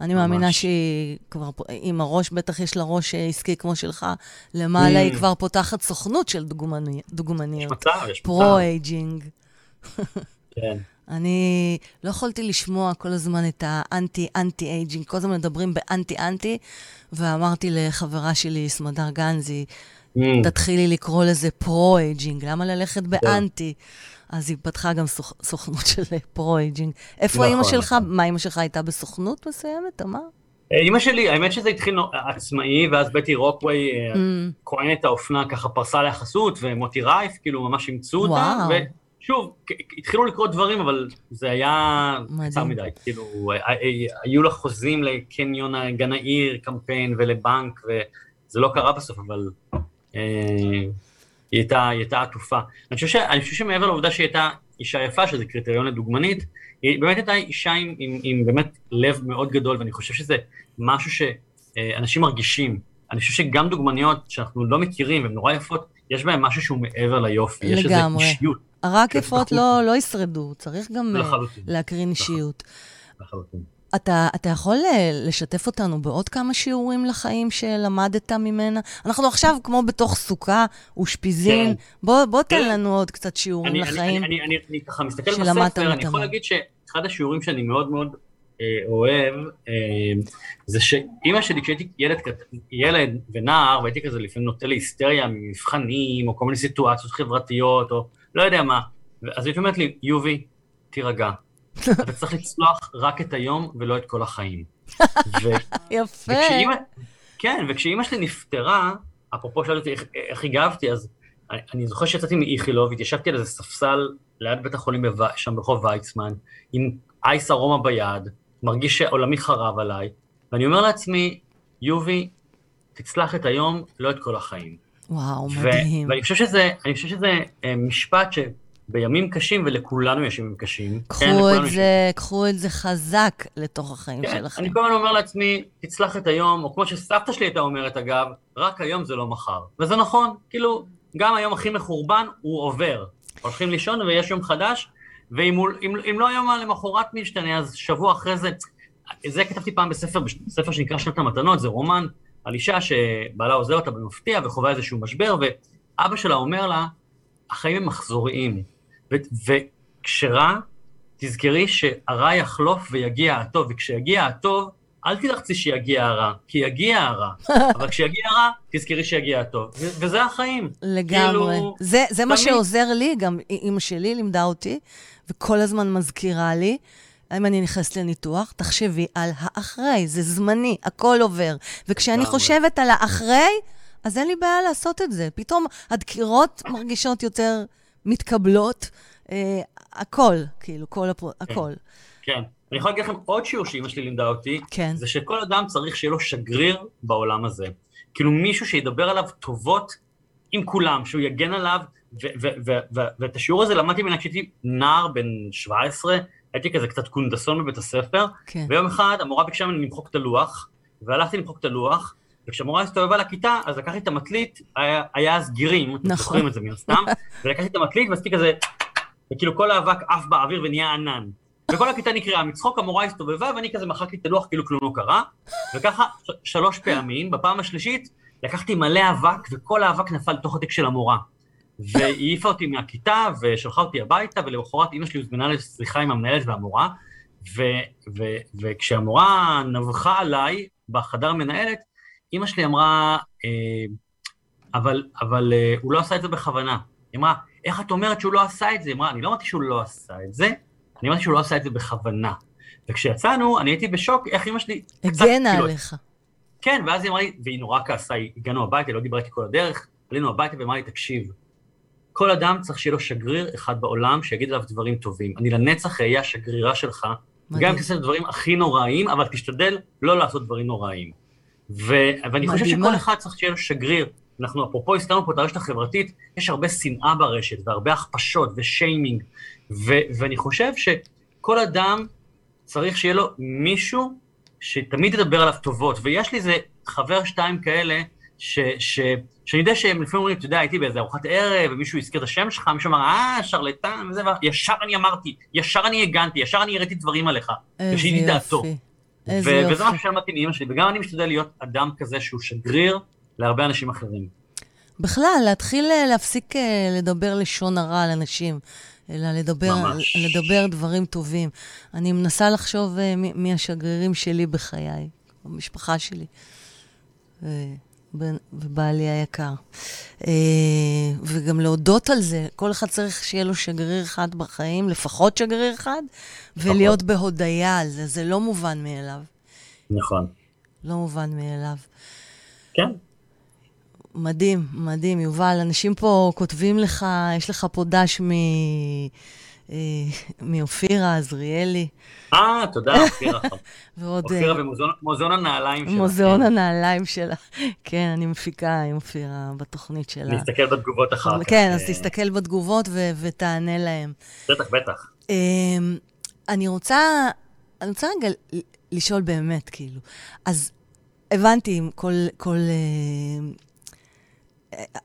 אני ממש. מאמינה שהיא כבר, עם הראש, בטח יש לה ראש אה, עסקי כמו שלך, למעלה Mm. היא כבר פותחת סוכנות של דוגמני- יש דוגמניות. מצב, יש מצב. pro-aging. כן. אני לא יכולתי לשמוע כל הזמן את ה anti-anti-aging, כל הזמן מדברים באנטי-אנטי, ואמרתי לחברה שלי, סמדר גנזי, Mm. תתחילי לקרוא לזה pro-aging, למה ללכת באנטי? אז היא פתחה גם סוכ... סוכנות של pro-aging. איפה נכון, אימא שלך? נכון. מה, אימא שלך הייתה בסוכנות מסוימת, תמר? אה, אימא שלי, האמת שזה התחיל עצמאי, ואז בטי רוקווי, אה, Mm, כהנת האופנה, ככה פרסה לה חסות, ומוטי רייף, כאילו ממש אימצו אותה. כ- התחילו לקרות דברים, אבל זה היה. קצר מדי. כאילו, ה- ה- היו לה חוזים לקניון גן העיר, קמפיין ולבנק, וזה לא קרה בסוף, אבל אה, היא הייתה, היא הייתה עטופה. אני חושב, ש, אני חושב שמעבר לעובדה שהיא הייתה אישה יפה, שזה קריטריון לדוגמנית, היא באמת הייתה אישה עם, עם, עם באמת לב מאוד גדול, ואני חושב שזה משהו שאנשים מרגישים. אני חושב שגם דוגמניות שאנחנו לא מכירים, והן נורא יפות, יש בהן משהו שהוא מעבר ליופי. יש איזו לגמרי. אישיות, רק כן, בחוץ. לא, לא ישרדו, צריך גם אה, לחלוטין. להקרין אישיות. לחלוטין. אתה, אתה יכול אה, לשתף אותנו בעוד כמה שיעורים לחיים שלמדת ממנה? אנחנו עכשיו כמו בתוך סוכה, אושפיזין. כן. בוא, בוא תן כן. לנו עוד קצת שיעורים אני, לחיים. אני, אני, אני, אני ככה מסתכל בספר, אני. יכול להגיד שאחד השיעורים שאני מאוד מאוד אוהב, זה שאימא שלי, כשהייתי ילד, ילד ונער, והייתי כזה לפעמים נוטה להיסטריה ממבחנים, או כל מיני סיטואציות חברתיות, או לא יודע מה, אז היא אומרת לי, יובי, תירגע. אתה צריך לצלוח רק את היום ולא את כל החיים. ו... יפה. וכשאימא, כן, וכשאימא שלי נפטרה, אפרופו שאלתי אותי איך, איך הגבתי, אז אני, אני זוכר שיצאתי מאיכילוב, התיישבתי על איזה ספסל ליד בית החולים בו, שם ברחוב ויצמן, עם אייס ארומה ביד, מרגיש שעולמי חרב עליי, ואני אומר לעצמי, יובי, תצלח את היום, לא את כל החיים. וואו, מדהים. ואני חושב שזה, אני חושב שזה אה, משפט שבימים קשים, ולכולנו יש ימים קשים. קחו כן, את זה. קחו את זה חזק לתוך החיים כן, שלכם. אני כל הזמן אומר לעצמי, תצלח את היום, או כמו שסבתא שלי הייתה אומרת, אגב, רק היום זה לא מחר. וזה נכון, כאילו, גם היום הכי מחורבן, הוא עובר. הולכים לישון ויש יום חדש, ואם אם, אם לא היום למחרת משתנה, אז שבוע אחרי זה, זה כתבתי פעם בספר, בספר שנקרא שנת המתנות, זה רומן על אישה שבעלה עוזר אותה במפתיע וחווה איזשהו משבר, ואבא שלה אומר לה, החיים הם מחזוריים, וכשרע, תזכרי שהרע יחלוף ויגיע הטוב, וכשיגיע הטוב, אל תלחצי שיגיע הרע, כי יגיע הרע, אבל כשיגיע הרע, תזכרי שיגיע הטוב. וזה החיים. לגמרי. כאילו, זה, זה מה שעוזר לי, גם אימא שלי לימדה אותי, וכל הזמן מזכירה לי. אם אני נכנסת לניתוח, תחשבי על האחרי, זה זמני, הכל עובר. וכשאני חושבת על האחרי, אז אין לי בעיה לעשות את זה. פתאום הדקירות מרגישות יותר מתקבלות, אה, הכל, כאילו, כל הפרו... כן. הכל. כן. אני יכול להגיד לכם עוד שיעור שאימא שלי לימדה אותי, כן. זה שכל אדם צריך שיהיה לו שגריר בעולם הזה. כאילו מישהו שידבר עליו טובות עם כולם, שהוא יגן עליו, ואת השיעור הזה למדתי ממנה כשהייתי נער בן 17, הייתי כזה קצת קונדסון בבית הספר, כן. ויום אחד המורה ביקשה ממני למחוק את הלוח, והלכתי למחוק את הלוח, וכשהמורה הסתובבה לכיתה, אז לקחתי את המטלית, היה, היה אז גירים, נכון. אתם זוכרים את זה מן הסתם, ולקחתי את המטלית ועשיתי כזה, וכאילו כל האבק עף באוויר ונהיה ענן. וכל הכיתה נקראה מצחוק, המורה הסתובבה, ואני כזה מחקתי את הלוח כאילו כלום לא קרה, וככה שלוש פעמים, בפעם השלישית לקחתי מלא אבק, וכל האבק נפל לתוך התיק של המורה. והיא העיפה אותי מהכיתה, ושלחה אותי הביתה, ולמחרת אימא שלי הוזמנה לשיחה עם המנהלת והמורה, ו- ו- וכשהמורה נבחה עליי בחדר המנהלת, אימא שלי אמרה, אה, אבל, אבל אה, הוא לא עשה את זה בכוונה. היא אמרה, איך את אומרת שהוא לא עשה את זה? היא אמרה, אני לא אמרתי שהוא לא עשה את זה, אני אמרתי שהוא לא עשה את זה בכוונה. וכשיצאנו, אני הייתי בשוק, איך אמא שלי... הגנה כאילו, עליך. כן, ואז היא אמרה לי, והיא נורא כעסה, הגענו הביתה, לא דיברתי כל הדרך, עלינו הביתה ואמרה לי, תקשיב, כל אדם צריך שיהיה לו שגריר אחד בעולם שיגיד עליו דברים טובים. אני לנצח אהיה השגרירה שלך, מדהים. גם אם תעשה את הדברים הכי נוראים, אבל תשתדל לא לעשות דברים נוראים. ו- ואני מדהימה. חושב שכל אחד צריך שיהיה לו שגריר. אנחנו אפרופו הזכרנו פה את הרשת החברתית, יש הרבה שנאה ברשת, והרבה הכפשות ושיימינג, ו- ואני חושב שכל אדם צריך שיהיה לו מישהו שתמיד ידבר עליו טובות, ויש לי איזה חבר שתיים כאלה, ש- ש- שאני יודע שהם לפעמים אומרים, אתה יודע, הייתי באיזה ארוחת ערב, ומישהו הזכיר את השם שלך, מישהו אמר, אה, שרלטן, וזה, וישר אני אמרתי, ישר אני הגנתי, ישר אני הראיתי דברים עליך. איזה יופי. דעתו. איזה יופי. וזה מה שלמדתי מאמא שלי, וגם אני משתדל להיות אדם כזה שהוא שגריר להרבה אנשים אחרים. בכלל, להתחיל אה, להפסיק אה, לדבר לשון הרע על אנשים, אלא לדבר, לדבר דברים טובים. אני מנסה לחשוב אה, מי השגרירים שלי בחיי, במשפחה שלי. ובעלי היקר. וגם להודות על זה, כל אחד צריך שיהיה לו שגריר אחד בחיים, לפחות שגריר אחד, ולהיות בהודיה על זה, זה לא מובן מאליו. נכון. לא מובן מאליו. כן. מדהים, מדהים, יובל. אנשים פה כותבים לך, יש לך פה דש מ... אה, מאופירה עזריאלי. אה, תודה, אופירה. ועוד... אופירה במוזיאון הנעליים שלה. מוזיאון כן. הנעליים שלה. כן, אני מפיקה עם אופירה בתוכנית שלה. נסתכל בתגובות אחר כך. כן, אז אה. תסתכל בתגובות ותענה להם. בטח, בטח. אמ, אני רוצה, אני רוצה רגע לשאול באמת, כאילו. אז הבנתי כל, כל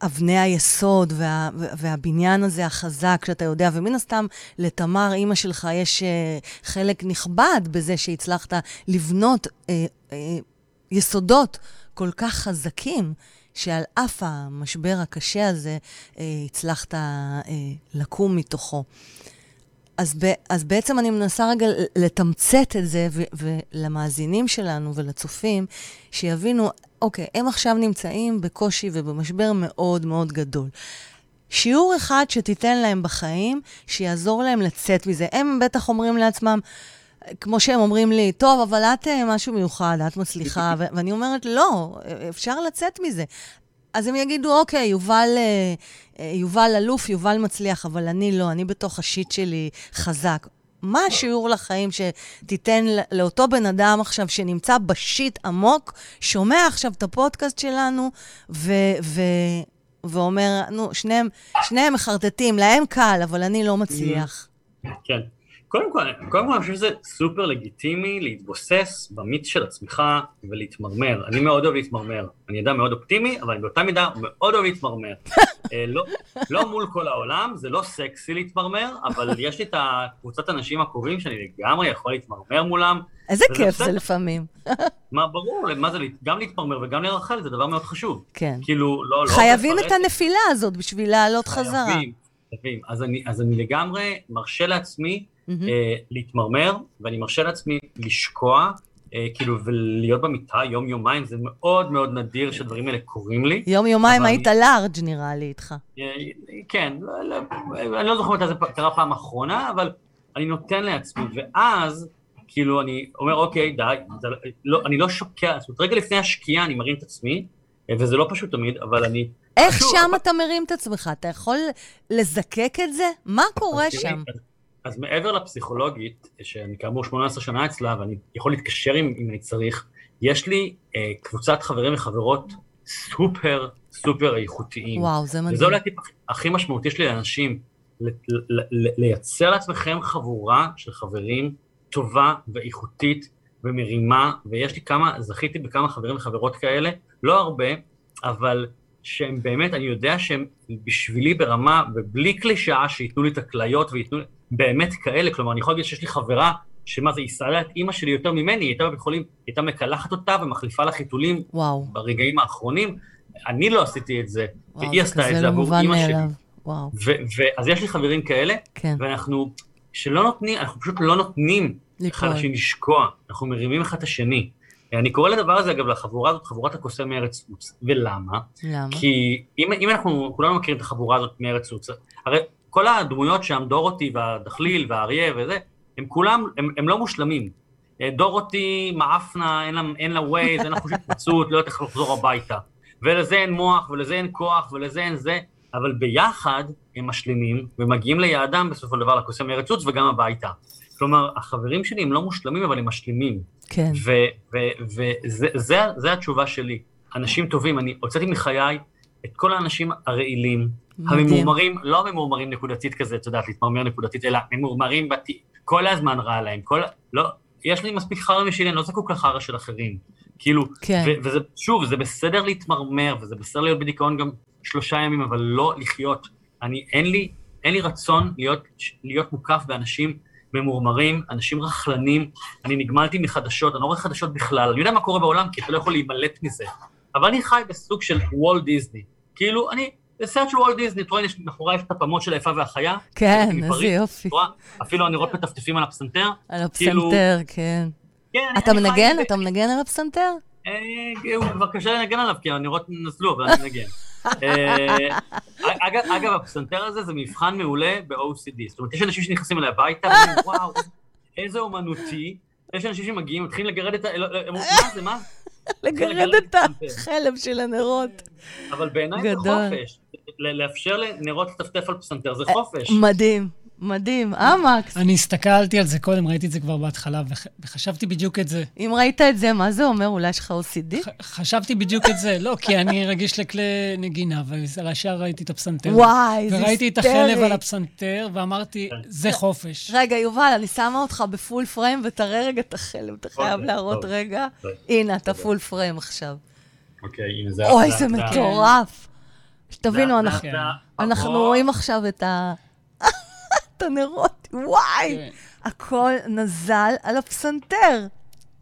אבני היסוד וה, והבניין הזה החזק שאתה יודע, ומן הסתם לתמר, אימא שלך, יש uh, חלק נכבד בזה שהצלחת לבנות uh, uh, יסודות כל כך חזקים, שעל אף המשבר הקשה הזה, הצלחת לקום מתוכו. אז, ב, אז בעצם אני מנסה רגע לתמצת את זה, ו, ולמאזינים שלנו ולצופים, שיבינו, אוקיי, הם עכשיו נמצאים בקושי ובמשבר מאוד מאוד גדול. שיעור אחד שתיתן להם בחיים, שיעזור להם לצאת מזה. הם בטח אומרים לעצמם, כמו שהם אומרים לי, טוב, אבל את אה, משהו מיוחד, את מצליחה, ו- ואני אומרת, לא, אפשר לצאת מזה. אז הם יגידו, אוקיי, יובל, אה, אה, יובל אלוף, יובל מצליח, אבל אני לא, אני בתוך השיט שלי חזק. מה השיעור לחיים שתיתן לאותו בן אדם עכשיו שנמצא בשיט עמוק, שומע עכשיו את הפודקאסט שלנו, ו- ו- ואומר, נו, שניהם, מחרטטים, להם קל, אבל אני לא מצליח. כן. קודם כל, קודם כל אני חושב שזה סופר לגיטימי להתבוסס במיץ של עצמך ולהתמרמר. אני מאוד אוהב להתמרמר. אני אדם מאוד אופטימי, אבל אני באותה מידה מאוד אוהב להתמרמר. אה, לא, לא מול כל העולם, זה לא סקסי להתמרמר, אבל יש לי את הקבוצת אנשים הקרובים שאני לגמרי יכול להתמרמר מולם. איזה כיף זה לפעמים. מה, ברור, מה זה, גם להתמרמר וגם לרחל זה דבר מאוד חשוב. כן. כאילו, לא, לא... חייבים את הנפילה הזאת בשביל לעלות חזרה. חייבים, חייבים. אז אני, אז אני לגמרי מרשה לעצמי mm-hmm. אה, להתמרמר, ואני מרשה לעצמי לשקוע, אה, כאילו, ולהיות במיטה יום-יומיים, זה מאוד מאוד נדיר שהדברים האלה קורים לי. יום-יומיים היית אני... לארג' נראה לי איתך. אה, כן, לא, לא, אני לא זוכר מתי זה קרה פעם אחרונה, אבל אני נותן לעצמי, ואז... כאילו, אני אומר, אוקיי, די, זה, לא, אני לא שוקע, זאת אומרת, רגע לפני השקיעה אני מרים את עצמי, וזה לא פשוט תמיד, אבל אני... איך פשוט, שם אבל... אתה מרים את עצמך? אתה יכול לזקק את זה? מה קורה שם? אז, מעבר לפסיכולוגית, שאני כאמור 18 שנה אצלה, ואני יכול להתקשר אם, אם אני צריך, יש לי אה, קבוצת חברים וחברות סופר סופר איכותיים. וואו, זה מדהים. וזה אולי הטיפ הכי משמעותי שלי לאנשים, לייצר לעצמכם חבורה של חברים טובה ואיכותית ומרימה, ויש לי כמה, זכיתי בכמה חברים וחברות כאלה, לא הרבה, אבל שהם באמת, אני יודע שהם בשבילי ברמה, ובלי קלישאה, שייתנו לי את הכליות וייתנו לי, באמת כאלה, כלומר, אני יכול להגיד שיש לי חברה, שמה זה, היא סעדה את אימא שלי יותר ממני, היא הייתה בבית חולים, היא הייתה מקלחת אותה ומחליפה לה חיתולים וואו. ברגעים האחרונים. אני לא עשיתי את זה, וואו, והיא עשתה את זה עבור אימא שלי. וואו. אז יש לי חברים כאלה, כן. ואנחנו, שלא נותנים, אנחנו פשוט לא נותנים אחד לשני לשקוע, אנחנו מרימים אחד את השני. אני קורא לדבר הזה, אגב, לחבורה הזאת, חבורת הקוסם מארץ עוץ. ולמה? למה? כי אם, אם אנחנו, כולנו מכירים את החבורה הזאת מארץ עוץ, הרי כל הדמויות שם, דורותי והדחליל והאריה וזה, הם כולם, הם, הם לא מושלמים. אה, דורותי מעפנה, אין לה, אין לה ווייז, אין לה חושי התפצות, לא יודעת איך לחזור הביתה. ולזה אין מוח, ולזה אין כוח, ולזה אין זה, אבל ביחד הם משלימים, ומגיעים ליעדם בסופו של דבר לקוסם מארץ עוץ וגם הביתה. כלומר, החברים שלי הם לא מושלמים, אבל הם משלימים. כן. וזה התשובה שלי. אנשים טובים, אני הוצאתי מחיי את כל האנשים הרעילים, מדהים. הממורמרים, לא הממורמרים נקודתית כזה, את יודעת, להתמרמר נקודתית, אלא ממורמרים בת... כל הזמן רע להם, כל... לא, יש לי מספיק חרא משלי, אני לא זקוק לחרא של אחרים. כאילו, כן. ו- וזה, שוב, זה בסדר להתמרמר, וזה בסדר להיות בדיכאון גם שלושה ימים, אבל לא לחיות. אני, אין לי, אין לי רצון להיות, להיות מוקף באנשים ממורמרים, אנשים רכלנים, אני נגמלתי מחדשות, אני לא רואה חדשות בכלל, אני יודע מה קורה בעולם, כי אתה לא יכול להימלט מזה. אבל אני חי בסוג של וולט דיסני. כאילו, אני, זה סרט של וולט דיסני, אתה רואה, מאחורי יש את הפמות של האיפה והחיה. כן, איזה יופי. אפילו הנרות מטפטפים על הפסנתר. על כאילו- הפסנתר, כן. כן. אתה מנגן? אתה מנגן על הפסנתר? אה, הוא כבר קשה לנגן עליו, כי הנרות נזלו, אבל אני מנגן. אה, אגב, הפסנתר הזה זה מבחן מעולה ב-OCD. זאת אומרת, יש אנשים שנכנסים אליי הביתה, ואומרים, וואו, איזה אומנותי. יש אנשים שמגיעים, מתחילים לגרד את ה... לא, לא, מה זה, מה? לגרד את החלב של הנרות. אבל בעיניי זה חופש. לאפשר לנרות לטפטף על פסנתר זה חופש. מדהים. מדהים. אה, מקס? אני הסתכלתי על זה קודם, ראיתי את זה כבר בהתחלה, וחשבתי בדיוק את זה. אם ראית את זה, מה זה אומר? אולי יש לך OCD? חשבתי בדיוק את זה. לא, כי אני רגיש לכלי נגינה, וישר ראיתי את הפסנתר. וואי, זה היסטרי. וראיתי את החלב על הפסנתר, ואמרתי, זה חופש. רגע, יובל, אני שמה אותך בפול פריים, ותראה רגע את החלב. אתה חייב אוקיי, להראות רגע. הנה, אתה פול פריים עכשיו. אוקיי, הנה זה... אוי, זה מטורף. שתבינו, אנחנו רואים עכשיו את ה... הנרות, וואי! כן. הכל נזל על הפסנתר.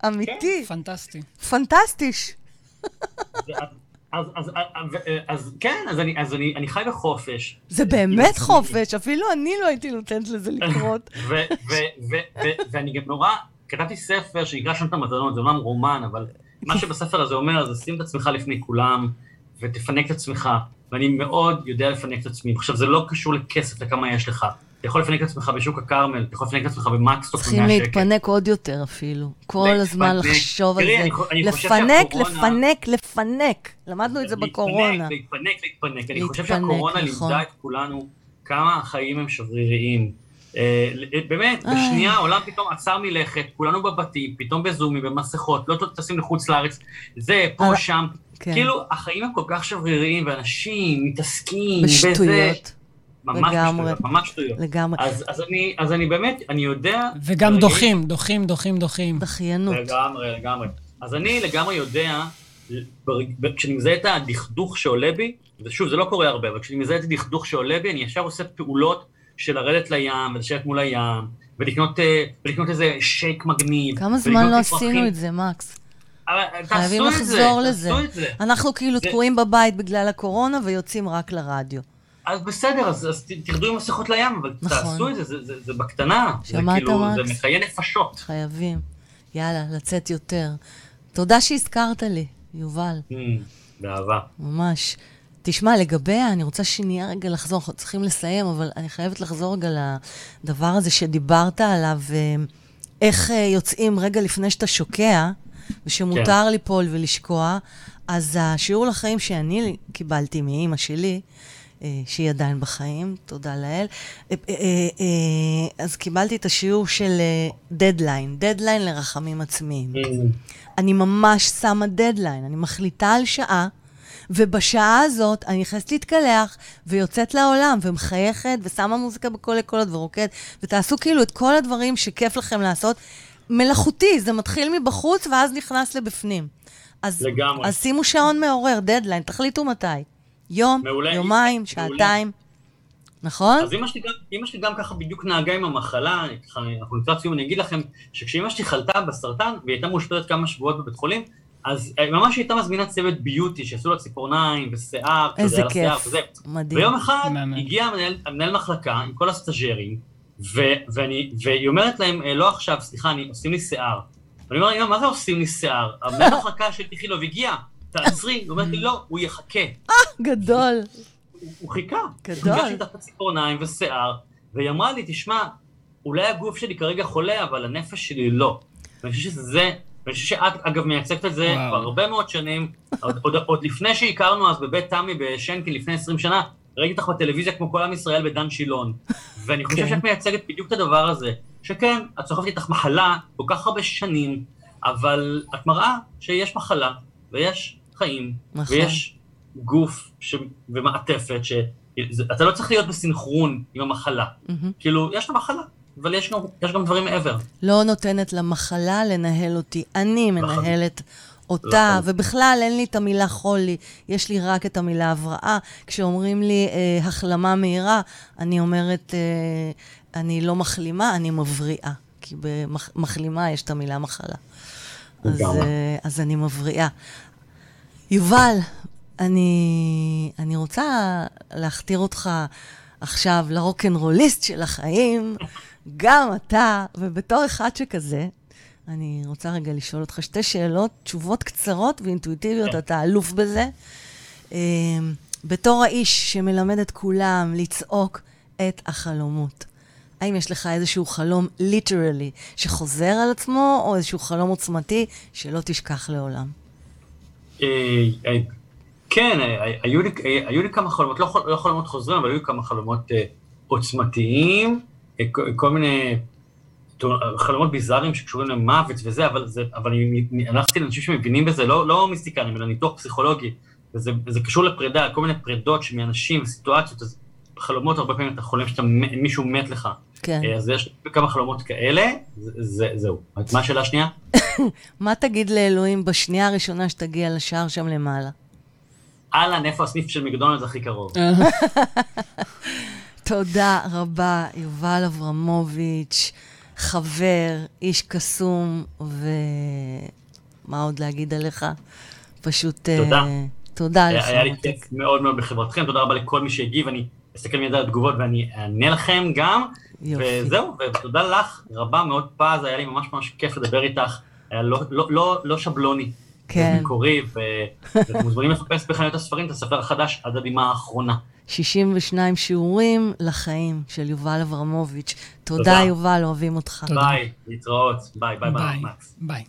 אמיתי. כן, פנטסטי. פנטסטיש. אז, אז, אז, אז כן, אז, אני, אז אני, אני חי בחופש. זה באמת חופש, אפילו אני לא הייתי נותנת לזה לקרות. ואני גם נורא, כתבתי ספר שנקרא שנות המתנות, זה אומנם רומן, אבל מה שבספר הזה אומר זה שים את עצמך לפני כולם, ותפנק את עצמך, ואני מאוד יודע לפנק את עצמי. עכשיו, זה לא קשור לכסף, לכמה יש לך. אתה יכול לפנק את עצמך בשוק הכרמל, אתה יכול לפנק את עצמך במקסטוק במאה שקל. צריכים להתפנק עוד יותר אפילו. כל הזמן לחשוב על זה. לפנק, לפנק, לפנק. למדנו את זה בקורונה. להתפנק, להתפנק. אני חושב שהקורונה לימדה נכון. את כולנו כמה החיים הם שבריריים. אה, באמת, בשנייה העולם פתאום עצר מלכת, כולנו בבתים, פתאום בזומים, במסכות, לא טסים לחוץ לארץ, זה, פה, שם. כן. כאילו, החיים הם כל כך שבריריים, ואנשים מתעסקים. בשטויות. ממש לגמרי. שטויות, ממש שטויות. לגמרי. אז, אז, אני, אז אני באמת, אני יודע... וגם אני... דוחים, דוחים, דוחים, דוחים. דחיינות. לגמרי, לגמרי. אז אני לגמרי יודע, כשאני מזהה את הדכדוך שעולה בי, ושוב, זה לא קורה הרבה, אבל כשאני מזהה את הדכדוך שעולה בי, אני ישר עושה פעולות של לרדת לים, ולשבת מול הים, ולקנות, אה, ולקנות איזה שייק מגניב. כמה זמן לא עשינו את זה, מקס? חייבים לחזור לזה. אנחנו כאילו תקועים בבית בגלל הקורונה ויוצאים רק לרדיו. אז בסדר, אז, אז תרדו עם מסכות לים, אבל נכון. תעשו את זה, זה, זה, זה בקטנה. שמעת, זה כאילו, מקס? זה מחיי נפשות. חייבים. יאללה, לצאת יותר. תודה שהזכרת לי, יובל. Mm, באהבה. ממש. תשמע, לגביה, אני רוצה שנייה רגע לחזור, אנחנו צריכים לסיים, אבל אני חייבת לחזור רגע לדבר הזה שדיברת עליו, אה, איך אה, יוצאים רגע לפני שאתה שוקע, ושמותר כן. ליפול ולשקוע. אז השיעור לחיים שאני קיבלתי מאימא שלי, שהיא עדיין בחיים, תודה לאל. אה, אה, אז קיבלתי את השיעור של דדליין, דדליין לרחמים עצמיים. אני ממש שמה דדליין, אני מחליטה על שעה, ובשעה הזאת אני נכנסת להתקלח, ויוצאת לעולם, ומחייכת, ושמה מוזיקה בכל הקולות, ורוקדת, ותעשו כאילו את כל הדברים שכיף לכם לעשות. מלאכותי, זה מתחיל מבחוץ, ואז נכנס לבפנים. אז, לגמרי. אז שימו שעון מעורר, דדליין, תחליטו מתי. יום, מעולה, יומיים, שעתיים. נכון? אז אמא שלי, גם, אמא שלי גם ככה בדיוק נהגה עם המחלה, אנחנו לקראת סיום, אני אגיד לכם שכשאמא שלי חלתה בסרטן, והיא הייתה מאושפזת כמה שבועות בבית חולים, אז אה, ממש הייתה מזמינה צוות ביוטי, שעשו לה ציפורניים ושיער, איזה כיף, וזה. מדהים. ויום אחד הגיע המנהל, המנהל מחלקה עם כל הסטאג'רים, והיא אומרת להם, אה, לא עכשיו, סליחה, אני, עושים לי שיער. ואני אומר, מה זה עושים לי שיער? המנהל מחלקה של איכילוב הגיע, תעצרי. היא אומרת לי, לא, הוא יחכה. אה, גדול. הוא חיכה. גדול. הוא ניגש איתך ציפורניים ושיער, והיא אמרה לי, תשמע, אולי הגוף שלי כרגע חולה, אבל הנפש שלי לא. ואני חושב שזה, ואני חושב שאת, אגב, מייצגת את זה כבר הרבה מאוד שנים, עוד, עוד, עוד לפני שהכרנו אז בבית תמי בשנקין לפני 20 שנה, ראיתי אותך בטלוויזיה כמו כל עם ישראל בדן שילון. ואני חושב כן. שאת מייצגת בדיוק את הדבר הזה, שכן, את סוחבת איתך מחלה כל כך הרבה שנים, אבל את מראה שיש מחלה, ויש חיים, נכון. ויש גוף ש... ומעטפת, שאתה לא צריך להיות בסנכרון עם המחלה. Mm-hmm. כאילו, יש לה מחלה, אבל יש גם, יש גם דברים מעבר. לא נותנת למחלה לנהל אותי, אני מנהלת אותה, נכון. ובכלל אין לי את המילה חולי, יש לי רק את המילה הבראה. כשאומרים לי אה, החלמה מהירה, אני אומרת, אה, אני לא מחלימה, אני מבריאה. כי במחלימה יש את המילה מחלה. אז, אה, אז אני מבריאה. יובל, אני, אני רוצה להכתיר אותך עכשיו לרוקנרוליסט של החיים, גם אתה, ובתור אחד שכזה, אני רוצה רגע לשאול אותך שתי שאלות, תשובות קצרות ואינטואיטיביות, אתה אלוף בזה. אמ, בתור האיש שמלמד את כולם לצעוק את החלומות, האם יש לך איזשהו חלום ליטרלי שחוזר על עצמו, או איזשהו חלום עוצמתי שלא תשכח לעולם? אה, אה, כן, אה, היו לי, היו לי כמה חלומות, לא, לא חלומות חוזרים, אבל היו לי כמה חלומות עוצמתיים, כל מיני חלומות ביזאריים שקשורים למוות וזה, אבל, זה, אבל אני הלכתי לאנשים שמבינים בזה, לא, לא מיסטיקנים, אלא ניתוח פסיכולוגי, וזה, וזה קשור לפרידה, כל מיני פרידות מאנשים וסיטואציות, אז חלומות הרבה פעמים אתה חולם שמישהו מת לך. כן. אז יש כמה חלומות כאלה, זה, זה, זהו. מה השאלה השנייה? מה תגיד לאלוהים בשנייה הראשונה שתגיע לשער שם למעלה? אהלן, איפה הסניף של מקדונלדס הכי קרוב? תודה רבה, יובל אברמוביץ'. חבר, איש קסום, ומה עוד להגיד עליך? פשוט... תודה. Uh, תודה לך, היה לי. כיף מאוד מאוד בחברתכם, תודה רבה לכל מי שהגיב, אני אסתכל מיד על התגובות ואני אענה לכם גם. וזהו, ותודה לך רבה מאוד פז, היה לי ממש ממש כיף לדבר איתך, היה לא, לא, לא, לא שבלוני. כן. מקורי, ואתם מוזמנים לחפש בחנויות הספרים את הספר החדש, עד הבימה האחרונה. 62 שיעורים לחיים של יובל אברמוביץ'. תודה, תודה. יובל, אוהבים אותך. תודה. ביי, להתראות, ביי, ביי, ביי. ביי.